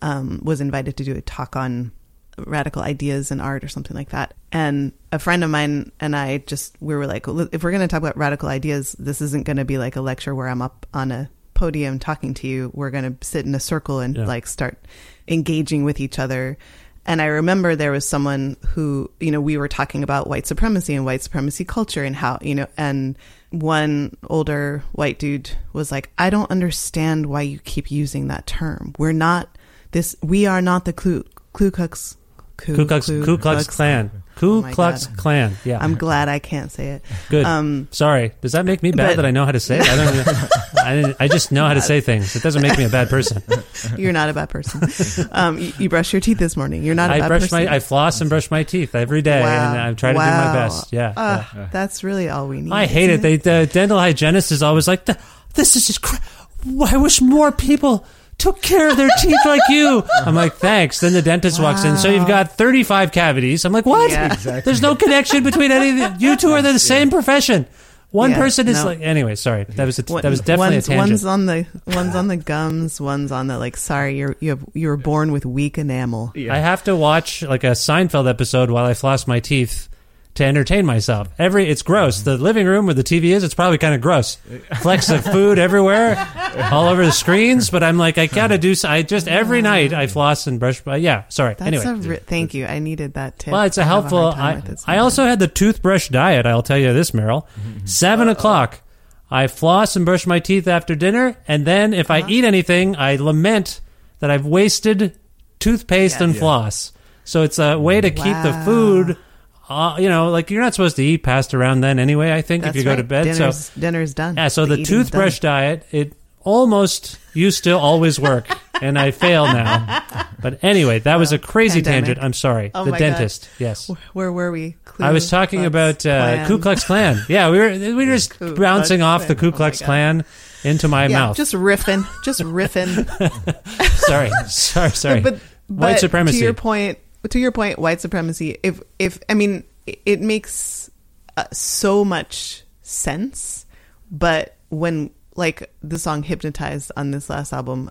um, was invited to do a talk on radical ideas in art or something like that. And a friend of mine and I just we were like, if we're going to talk about radical ideas, this isn't going to be like a lecture where I'm up on a podium talking to you. We're going to sit in a circle and Yeah. like start engaging with each other. And I remember there was someone who, you know, we were talking about white supremacy and white supremacy culture and how, you know, and one older white dude was like, I don't understand why you keep using that term. We're not this, we are not the Ku, Ku Klux, Ku Klux, Ku Klux Klan. Ku Oh Klux God. Klan. Yeah. I'm glad I can't say it. Good. Um, Sorry. Does that make me bad but- that I know how to say it? I don't. I, I just know how to say things. It doesn't make me a bad person. <laughs> You're not a bad person. Um, you, you brushed your teeth this morning. You're not a I bad brush person. my, I floss and brush my teeth every day, and I try to do my best. Yeah. Ah, yeah. That's really all we need. I hate it. isn't They, the dental hygienist is always like, "This is just. Cra- I wish more people." Took care of their teeth like you. I'm like, thanks. Then the dentist walks in. So you've got 35 cavities. I'm like, what? Yeah. Exactly. There's no connection between any of the, you two are the same profession. one Yeah, person is no. like anyway. Sorry, that was a, One- that was definitely one's, a tangent. One's on the one's on the gums. One's on the like. Sorry, you're you have you were born with weak enamel. I have to watch like a Seinfeld episode while I floss my teeth to entertain myself. Every it's gross. The living room where the TV is, it's probably kind of gross. Flecks of food everywhere, all over the screens. But I'm like, I gotta do. I just every night I floss and brush. But yeah, sorry. That's anyway, a ri- thank you. I needed that tip. well, it's a helpful. hard I, with it I also had the toothbrush diet. I'll tell you this, Merrill. Seven o'clock, I floss and brush my teeth after dinner, and then if Uh-huh. I eat anything, I lament that I've wasted toothpaste and Yes. floss. So it's a way to keep the food. Uh, you know, like you're not supposed to eat past around then anyway. I think That's if you go to bed, dinner's, so dinner's done. yeah. So the, eating's toothbrush diet it almost used to always work, <laughs> and I fail now. But anyway, that was a crazy Pandemic. tangent. I'm sorry. Oh the my God. dentist. Yes. Wh- Where were we? Ku I was talking Klux about uh, Ku Klux Klan. <laughs> Yeah, we were we were just Ku bouncing Klux off the Ku Oh Klux God. Klan into my yeah, mouth. just riffing, just riffing. <laughs> sorry, sorry, sorry. But, White supremacy. To your point, to your point, white supremacy. If if I mean, it- makes uh, so much sense. But when like the song "Hypnotized" on this last album,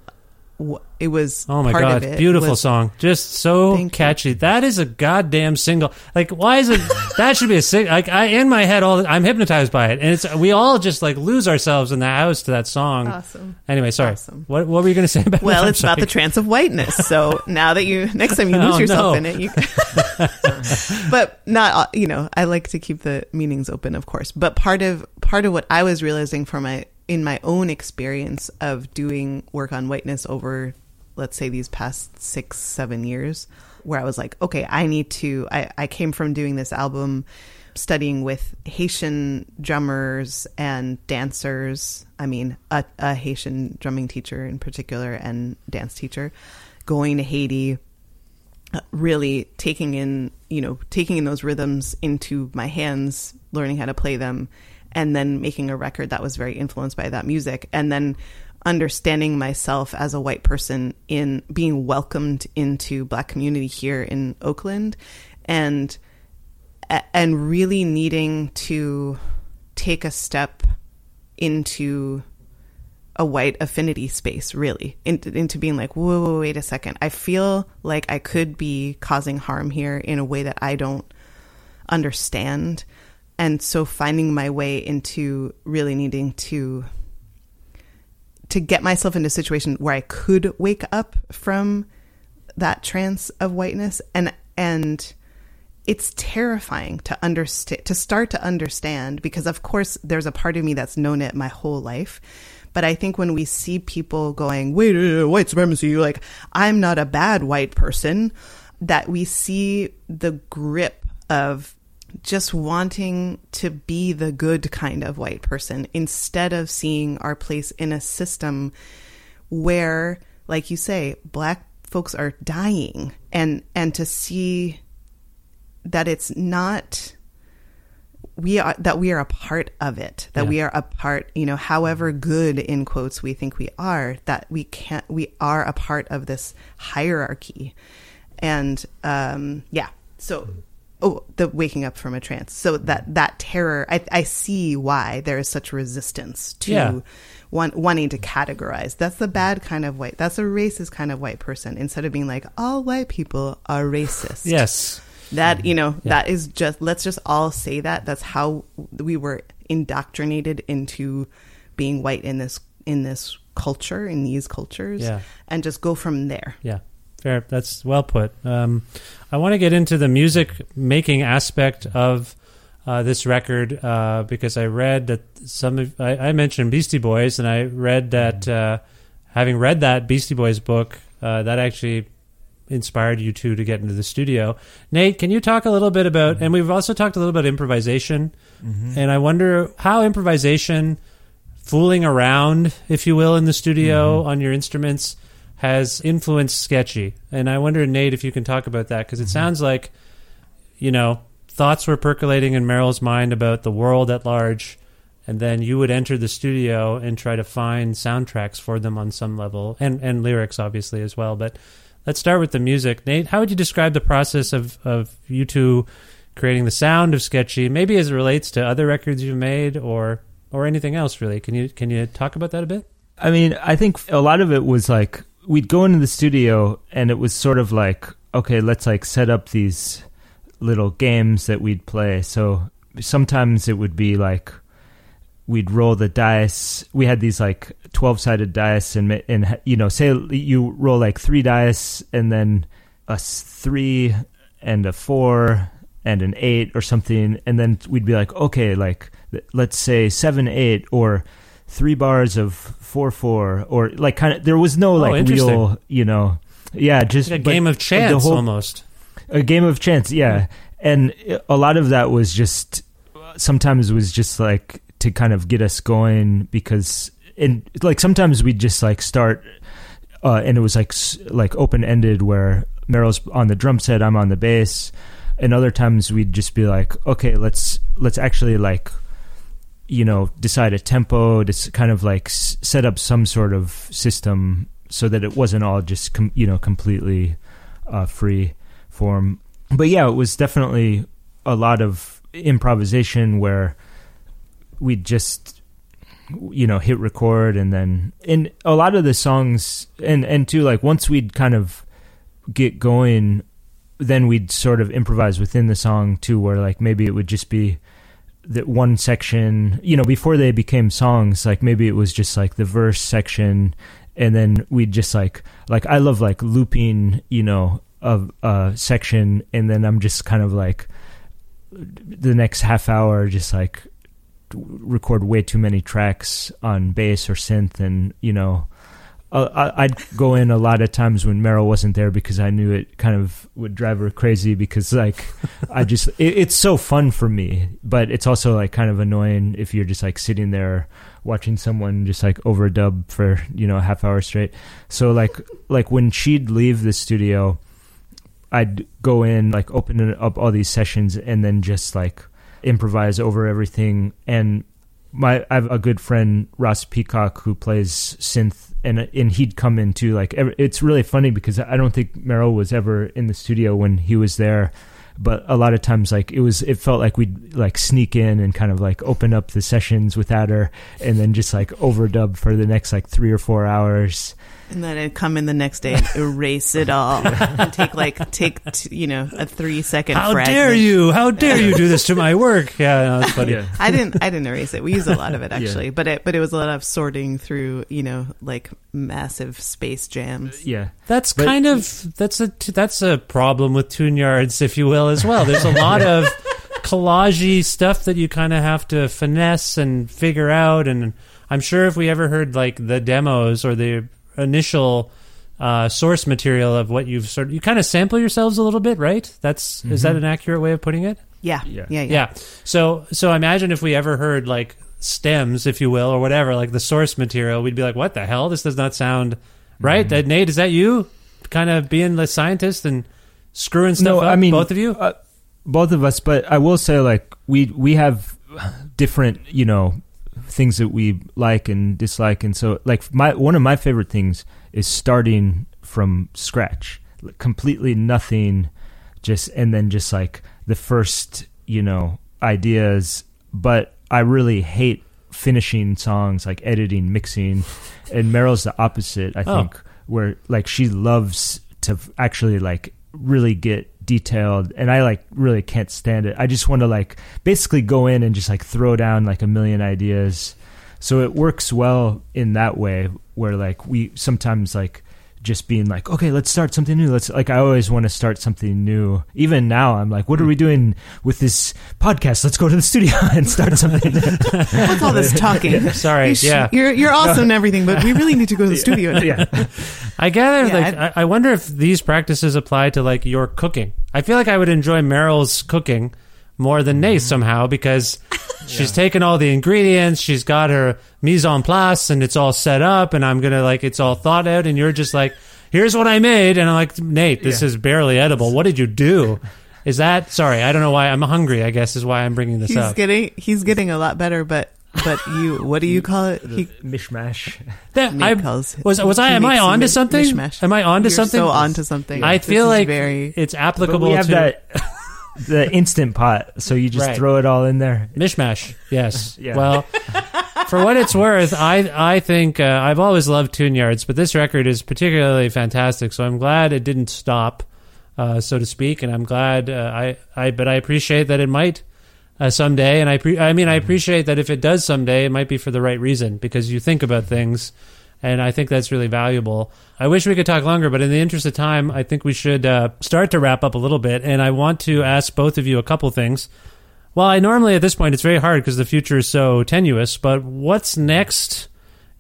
it was Oh my god, beautiful was- song. Just so Thank you. catchy. That is a goddamn single. Like why is it that should be a sing like I in my head all the- I'm hypnotized by it. And it's we all just like lose ourselves in the house to that song. Awesome. Anyway, sorry. Awesome. What what were you going to say about Well, it's about the trance of whiteness. So <laughs> now that you next time you lose Oh, yourself no. in it, you. <laughs> but not uh, you know I like to keep the meanings open, of course. But part of part of what I was realizing for my in my own experience of doing work on whiteness over, let's say these past six seven years, where I was like, okay, I need to. I I came from doing this album. Studying with Haitian drummers and dancers. I mean, a, a Haitian drumming teacher in particular and dance teacher. Going to Haiti, really taking in you know taking in those rhythms into my hands learning how to play them and then making a record that was very influenced by that music and then understanding myself as a white person in being welcomed into black community here in Oakland and and really needing to take a step into a white affinity space, really, into, into being like, whoa, whoa, wait a second. I feel like I could be causing harm here in a way that I don't understand. And so finding my way into really needing to to get myself into a situation where I could wake up from that trance of whiteness. And and it's terrifying to understand to start to understand because of course there's a part of me that's known it my whole life. But i think when we see people going wait uh, white supremacy like i'm not a bad white person. That we see the grip of just wanting to be the good kind of white person instead of seeing our place in a system where like you say black folks are dying. And and to see that it's not we are that we are a part of it that Yeah. we are a part you know however good in quotes we think we are that we can't we are a part of this hierarchy. And um yeah. So oh the waking up from a trance. So that that terror i i see why there is such resistance to Yeah. want, wanting to categorize. That's the bad kind of white that's a racist kind of white person instead of being like all white people are racist. Yes. that you know that is just let's just all say that. That's how we were indoctrinated into being white in this in this culture in these cultures Yeah. and just go from there. Yeah, fair. That's well put. Um, I want to get into the music making aspect of uh, this record uh, because I read that some of I, I mentioned Beastie Boys, and I read that uh, having read that Beastie Boys book, uh, that actually inspired you two to get into the studio. Nate, can you talk a little bit about? And we've also talked a little about improvisation, and I wonder how improvisation, fooling around, if you will, in the studio on your instruments has influenced sketchy and i wonder nate if you can talk about that because it mm-hmm. sounds like you know thoughts were percolating in Merrill's mind about the world at large and then you would enter the studio and try to find soundtracks for them on some level and and lyrics obviously as well but let's start with the music nate how would you describe the process of of you two creating the sound of Sketchy, maybe as it relates to other records you've made or or anything else really. Can you can you talk about that a bit? I mean, I think a lot of it was like we'd go into the studio and it was sort of like, okay, let's like set up these little games that we'd play. So sometimes it would be like we'd roll the dice. We had these like 12 sided dice and, and, you know, say you roll like three dice and then a three and a four and an eight or something. And then we'd be like, okay, like let's say seven, eight or three bars of four, four or like kind of, there was no Oh, like interesting. real, you know, yeah, just Like a game of chance whole- almost. a game of chance yeah and a lot of that was just sometimes it was just like to kind of get us going because and like sometimes we'd just like start uh, and it was like like open ended where Merrill's on the drum set I'm on the bass and other times we'd just be like okay let's let's actually like you know decide a tempo to kind of like s- set up some sort of system so that it wasn't all just com- you know completely uh, free form. But yeah, it was definitely a lot of improvisation where we'd just you know hit record and then in a lot of the songs and and too like once we'd kind of get going then we'd sort of improvise within the song too where like maybe it would just be that one section you know before they became songs like maybe it was just like the verse section and then we'd just like like i love like looping you know of a section and then i'm just kind of like the next half hour just like record way too many tracks on bass or synth and you know uh, I'd go in a lot of times when Merrill wasn't there because I knew it kind of would drive her crazy because like I just <laughs> it, it's so fun for me but it's also like kind of annoying if you're just like sitting there watching someone just like overdub for you know a half hour straight so like like when she'd leave the studio I'd go in, like open up all these sessions, and then just like improvise over everything. And my I have a good friend Ross Peacock who plays synth, and and he'd come in too. Like it's really funny because I don't think Merrill was ever in the studio when he was there. But a lot of times, like it was, it felt like we'd like sneak in and kind of like open up the sessions without her, and then just like overdub for the next like three or four hours. And then I'd come in the next day and erase it all <laughs> and take like take t- you know a three second. How fragment. dare you? How dare you do this to my work? Yeah, no, that's <laughs> funny. Yeah. I didn't I didn't erase it. We used a lot of it <laughs> Yeah. actually, but it but it was a lot of sorting through you know like massive space jams. Yeah, That's But- kind of that's a that's a problem with tune yards, if you will, as well. There's a lot of collagey stuff that you kind of have to finesse and figure out. And I'm sure if we ever heard like the demos or the initial uh, source material of what you've sort of, you kind of sample yourselves a little bit, right? That's is that an accurate way of putting it? Yeah, Yeah. yeah, yeah. Yeah. So so imagine if we ever heard like stems, if you will, or whatever, like the source material, we'd be like, "What the hell? This does not sound right." That Nate, is that you? Kind of being the scientist and screwing stuff no, up. I mean both of you. uh, both of us. But I will say, like we we have different, you know, things that we like and dislike, and so like my one of my favorite things is starting from scratch, like, completely nothing, just and then just like the first, you know, ideas. But I really hate finishing songs, like editing, mixing, <laughs> and Merrill's the opposite. I Oh. think where like she loves to actually like really get detailed and I like really can't stand it. I just want to like basically go in and just like throw down like a million ideas. So it works well in that way where like we sometimes like just being like, okay, let's start something new. Let's like I always want to start something new. Even now I'm like, what are we doing with this podcast? Let's go to the studio <laughs> and start something. What's <laughs> all this talking? Sorry, You sh- yeah. you're you're awesome and everything, but we really need to go to the <laughs> studio. yeah. I gather, Yeah, like, I, I wonder if these practices apply to like your cooking. I feel like I would enjoy Merrill's cooking more than Nate mm-hmm. somehow because <laughs> she's taken all the ingredients, she's got her mise en place, and it's all set up, and I'm gonna like it's all thought out, and you're just like, here's what I made, and I'm like, Nate, this Yeah. is barely edible. What did you do? <laughs> Is that sorry? I don't know why I'm hungry. I guess is why I'm bringing this He's up. getting he's getting a lot better, but but you what do you <laughs> call it? He, Mishmash. That- Nate I, calls it- was was I am I makes onto mish- something? mishmash. Am I onto You're something? So onto something. I This feel like very it's But applicable we have to that the instant pot. So you just Right. throw it all in there. Mishmash. Yes. <laughs> Yeah. Well, for what it's worth, I I think uh, I've always loved Tune Yards, but this record is particularly fantastic. So I'm glad it didn't stop, uh, so to speak, and I'm glad uh, I I but I appreciate that it might. Uh, someday, and I pre- I mean, I appreciate that if it does someday, it might be for the right reason because you think about things, and I think that's really valuable. I wish we could talk longer, but in the interest of time, I think we should uh, start to wrap up a little bit. And I want to ask both of you a couple things. Well, I normally at this point it's very hard because the future is so tenuous. But what's next?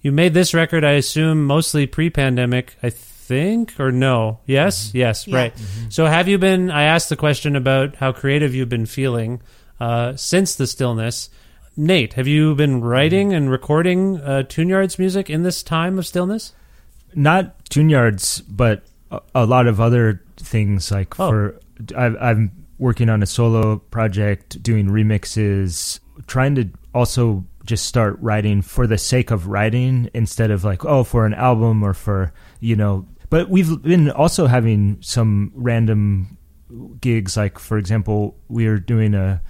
You made this record, I assume, mostly pre-pandemic. I think, or no? Yes, yes, Yeah. right. So, have you been? I asked the question about how creative you've been feeling uh, since the stillness. Nate, have you been writing and recording uh, Tune Yards music in this time of stillness? Not tune yards, but a, a lot of other things. Like Oh. for I, I'm working on a solo project, doing remixes, trying to also just start writing for the sake of writing instead of like oh for an album or for you know. But we've been also having some random gigs. Like for example, we are doing a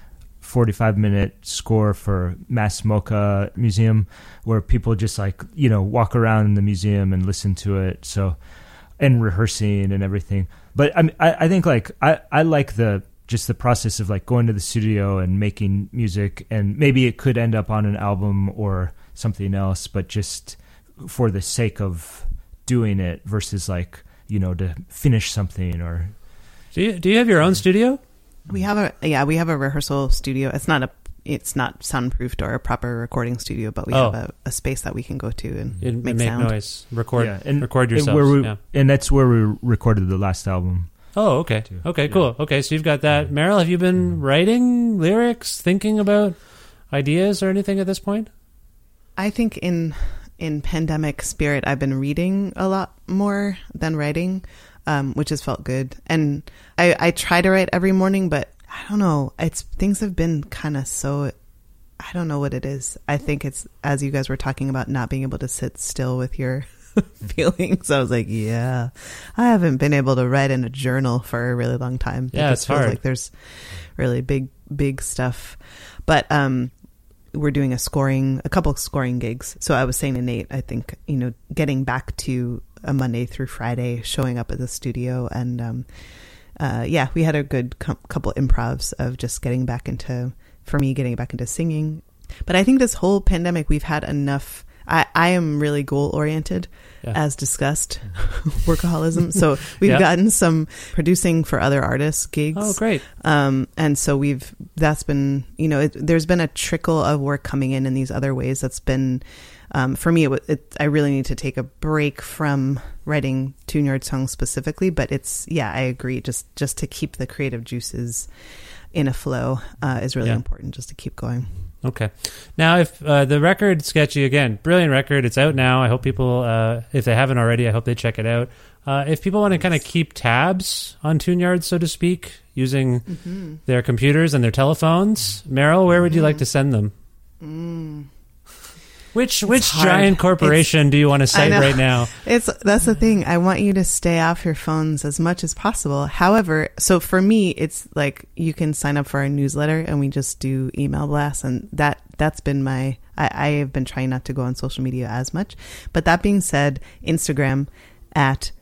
45 minute score for MASS MoCA Museum where people just like, you know, walk around in the museum and listen to it. So, and rehearsing and everything. But I, mean, I, I think like, I, I like the, just the process of like going to the studio and making music and maybe it could end up on an album or something else, but just for the sake of doing it versus like, you know, to finish something or Do you do you have your own studio? We have a yeah, we have a rehearsal studio. It's not a it's not soundproofed or a proper recording studio, but we Oh. have a, a space that we can go to and And make, make sound. noise, record, Yeah, and- record and yourselves. where we- yeah. and that's where we recorded the last album. Oh, okay. Okay, cool. Okay, so you've got that. Merrill, have you been mm-hmm. writing lyrics, thinking about ideas or anything at this point? I think in in pandemic spirit, I've been reading a lot more than writing, um, which has felt good. And I, I try to write every morning, but I don't know. It's things have been kind of so. I don't know what it is. I think it's as you guys were talking about not being able to sit still with your <laughs> feelings. I was like, yeah, I haven't been able to write in a journal for a really long time. Yeah, It it's feels hard. Like there's really big, big stuff. But um, we're doing a scoring, a couple of scoring gigs. So I was saying to Nate, I think you know, getting back to a Monday through Friday, showing up at the studio, and um, uh, yeah, we had a good com- couple improvs of just getting back into, for me, getting back into singing. But I think this whole pandemic, we've had enough. I, I am really goal oriented, Yeah. as discussed, <laughs> workaholism. So <laughs> we've Yeah. gotten some producing for other artists gigs. Oh, great. Um, and so we've that's been you know it, there's been a trickle of work coming in in these other ways. That's been um, for me. It, it, I really need to take a break from writing tune yard songs specifically. But it's yeah, I agree. Just just to keep the creative juices in a flow uh, is really Yeah. important. Just to keep going. Okay. Now, if uh, the record sketchy again, brilliant record. It's out now. I hope people, uh, if they haven't already, I hope they check it out. Uh, if people want to kind of keep tabs on TuneYard, so to speak, using Mm-hmm. their computers and their telephones, Merrill, where would you like to send them? Which which hard. giant corporation do you want to cite right now? <laughs> It's that's the thing. I want you to stay off your phones as much as possible. However, so for me, it's like you can sign up for our newsletter, and we just do email blasts, and that that's been my. I, I have been trying not to go on social media as much, but that being said, Instagram at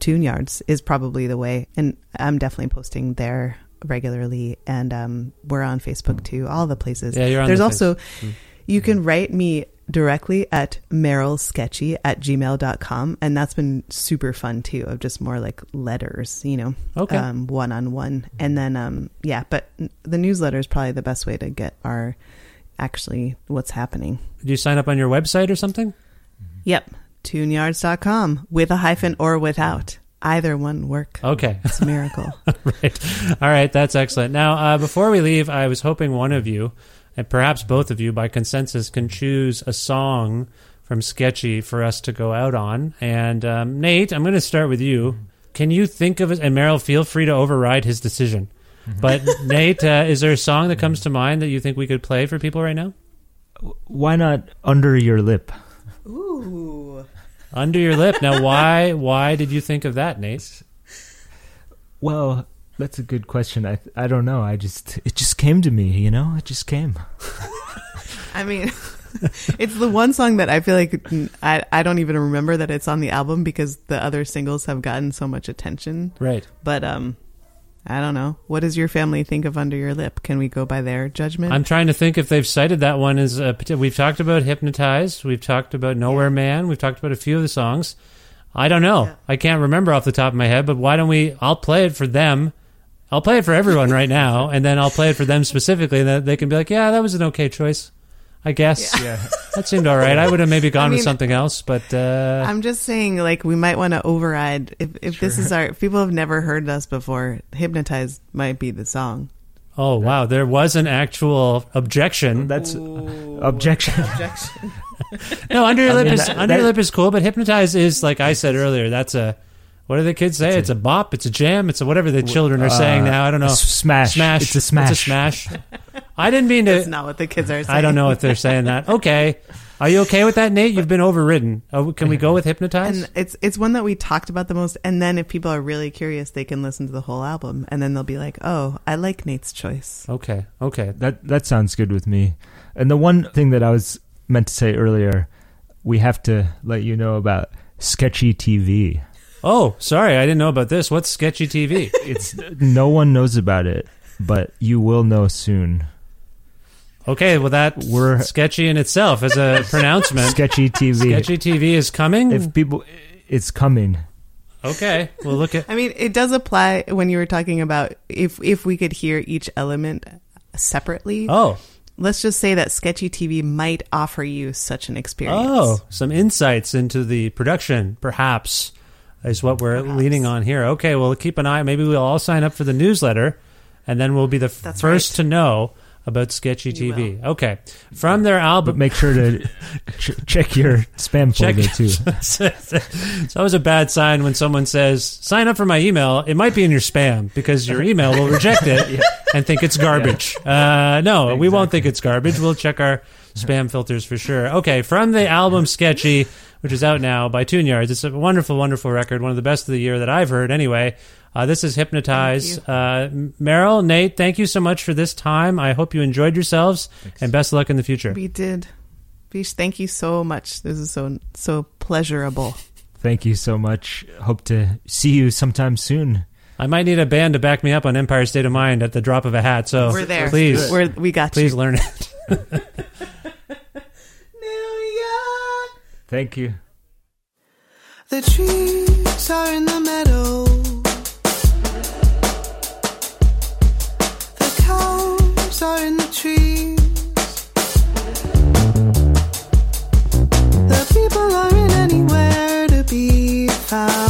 Tune Yards is probably the way, and I'm definitely posting there regularly, and um, we're on Facebook too. All the places. Yeah, you're on There's the also face. Mm. you can write me directly at merylsketchy at gmail.com and that's been super fun too of just more like letters you know Okay. um, one-on-one and then um yeah but the newsletter is probably the best way to get our actually what's happening Do you sign up on your website or something? yep tuneyards.com with a hyphen or without either one work Okay. it's a miracle <laughs> right. All right. That's excellent. Now, uh, before we leave, I was hoping one of you, and perhaps both of you, by consensus, can choose a song from Sketchy for us to go out on. And um, Nate, I'm going to start with you. Can you think of it? And Merrill, feel free to override his decision. But <laughs> Nate, uh, is there a song that comes to mind that you think we could play for people right now? Why not under your lip? ooh Under your lip. Now, why? Why did you think of that, Nate? <laughs> Well, That's a good question. I I don't know. I just it just came to me. You know, it just came. <laughs> I mean, <laughs> it's the one song that I feel like I, I don't even remember that it's on the album because the other singles have gotten so much attention. Right. But um, I don't know. What does your family think of Under Your Lip? Can we go by their judgment? I'm trying to think if they've cited that one as a, we've talked about Hypnotized, we've talked about Nowhere Man, we've talked about a few of the songs. I don't know. Yeah. I can't remember off the top of my head, but why don't we? I'll play it for them. I'll play it for everyone right now, and then I'll play it for them specifically, and then they can be like, "Yeah, that was an okay choice." I guess Yeah. <laughs> that seemed all right. I would have maybe gone I with something else, but uh, I'm just saying, like, we might want to override. If, if this is our, if people have never heard us before, Hypnotized might be the song. oh wow, there was an actual objection. That's objection. Objection. <laughs> no, under your I lip mean, is that- under your that- lip is cool, but hypnotize is like I said earlier. That's a what do the kids say? It's a, bop. It's a jam. It's a whatever the children are saying uh, now. I don't know. smash. Smash. It's a smash. It's a smash. I didn't mean That's to. not what the kids are saying. I don't know if they're saying that. Okay, are you okay with that, Nate? You've been overridden. Oh, can we go with hypnotize? And it's it's one that we talked about the most. And then if people are really curious, they can listen to the whole album, and then they'll be like, "Oh, I like Nate's choice." okay, okay. That that sounds good with me. And the one thing that I was meant to say earlier, we have to let you know about sketchy TV. Oh, sorry, I didn't know about this. What's sketchy TV? <laughs> It's no one knows about it, but you will know soon. Okay, well that We're- sketchy in itself as a <laughs> pronouncement. Sketchy TV. sketchy TV is coming. If people, it's coming. okay, we'll look at. I mean, it does apply when you were talking about if if we could hear each element separately. Oh, Let's just say that sketchy TV might offer you such an experience. Oh, some insights into the production, perhaps, is what we're leaning on here. Okay, well, keep an eye. Maybe we'll all sign up for the newsletter, and then we'll be the That's first right. to know about Sketchy You TV. Okay, from their album. But make sure to <laughs> ch- check your spam Check- folder too. <laughs> it's always a bad sign when someone says, sign up for my email. It might be in your spam because your <laughs> email will reject it and think it's garbage. Uh, no, we won't think it's garbage. We'll check our spam filters for sure. Okay, from the album Sketchy, which is out now by Tune Yards. It's a wonderful, wonderful record. One of the best of the year that I've heard anyway. Uh, this is Hypnotize. Thank Uh, Merrill, Nate, thank you so much for this time. I hope you enjoyed yourselves and best of luck in the future. We did. Vish, thank you so much. This is so so pleasurable. Thank you so much. Hope to see you sometime soon. I might need a band to back me up on Empire State of Mind at the drop of a hat. So We're there. Please, We're, we got please you. learn it. <laughs> New York. Thank you. The trees are in the meadow. The cows are in the trees. The people aren't anywhere to be found.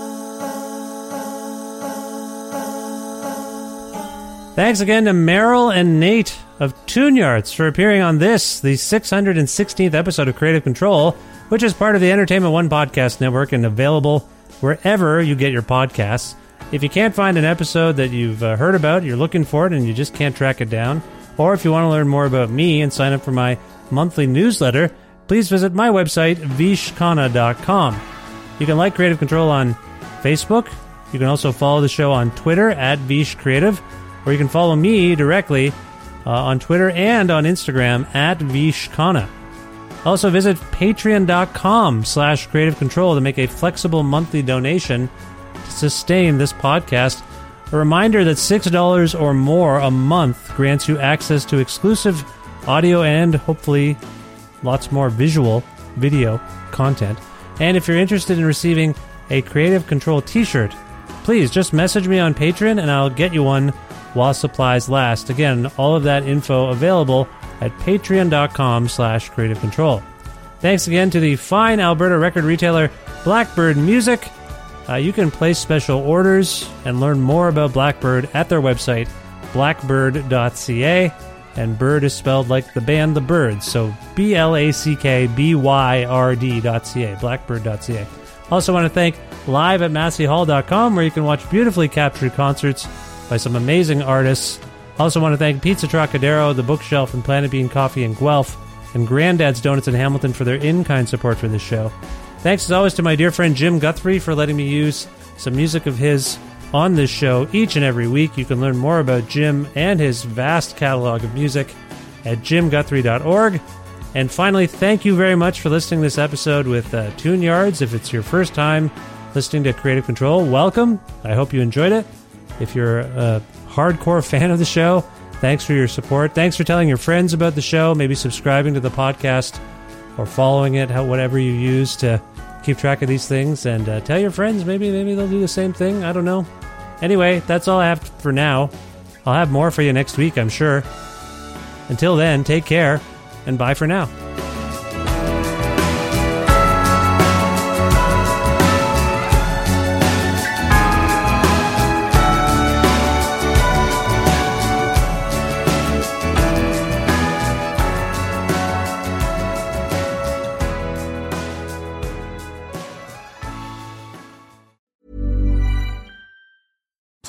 Thanks again to Merrill and Nate of Tune Yards for appearing on this, the 616th episode of Creative Control, which is part of the Entertainment One Podcast Network and available wherever you get your podcasts. If you can't find an episode that you've uh, heard about, you're looking for it and you just can't track it down, or if you want to learn more about me and sign up for my monthly newsletter, please visit my website, vishkhanna.com. You can like Creative Control on Facebook. You can also follow the show on Twitter at Vish Creative, or you can follow me directly uh, on Twitter and on Instagram at Vishkhanna. Also visit patreon.com slash creative control to make a flexible monthly donation to sustain this podcast. A reminder that $6 or more a month grants you access to exclusive audio and hopefully lots more visual video content. And if you're interested in receiving a Creative Control t shirt, please just message me on Patreon and I'll get you one while supplies last. Again, all of that info available at patreon.com slash creative control. Thanks again to the fine Alberta record retailer Blackbyrd Myoozik. Uh, you can place special orders and learn more about Blackbyrd at their website, blackbyrd.ca. And bird is spelled like the band The Byrds, so B L A C K B Y R D.ca, blackbyrd.ca. Also, want to thank live at masseyhall.com, where you can watch beautifully captured concerts by some amazing artists. Also, want to thank Pizza Trocadero, The Bookshelf, and Planet Bean Coffee in Guelph, and Granddad's Donuts in Hamilton for their in kind support for this show. Thanks as always to my dear friend Jim Guthrie for letting me use some music of his on this show each and every week. You can learn more about Jim and his vast catalog of music at jimguthrie.org. And finally, thank you very much for listening to this episode with uh, Tune Yards. If it's your first time listening to Creative Control, welcome. I hope you enjoyed it. If you're a hardcore fan of the show, thanks for your support. Thanks for telling your friends about the show, maybe subscribing to the podcast or following it, whatever you use to keep track of these things. And uh, tell your friends, maybe maybe they'll do the same thing. I don't know. Anyway, that's all I have for now. I'll have more for you next week, I'm sure. Until then, take care and bye for now.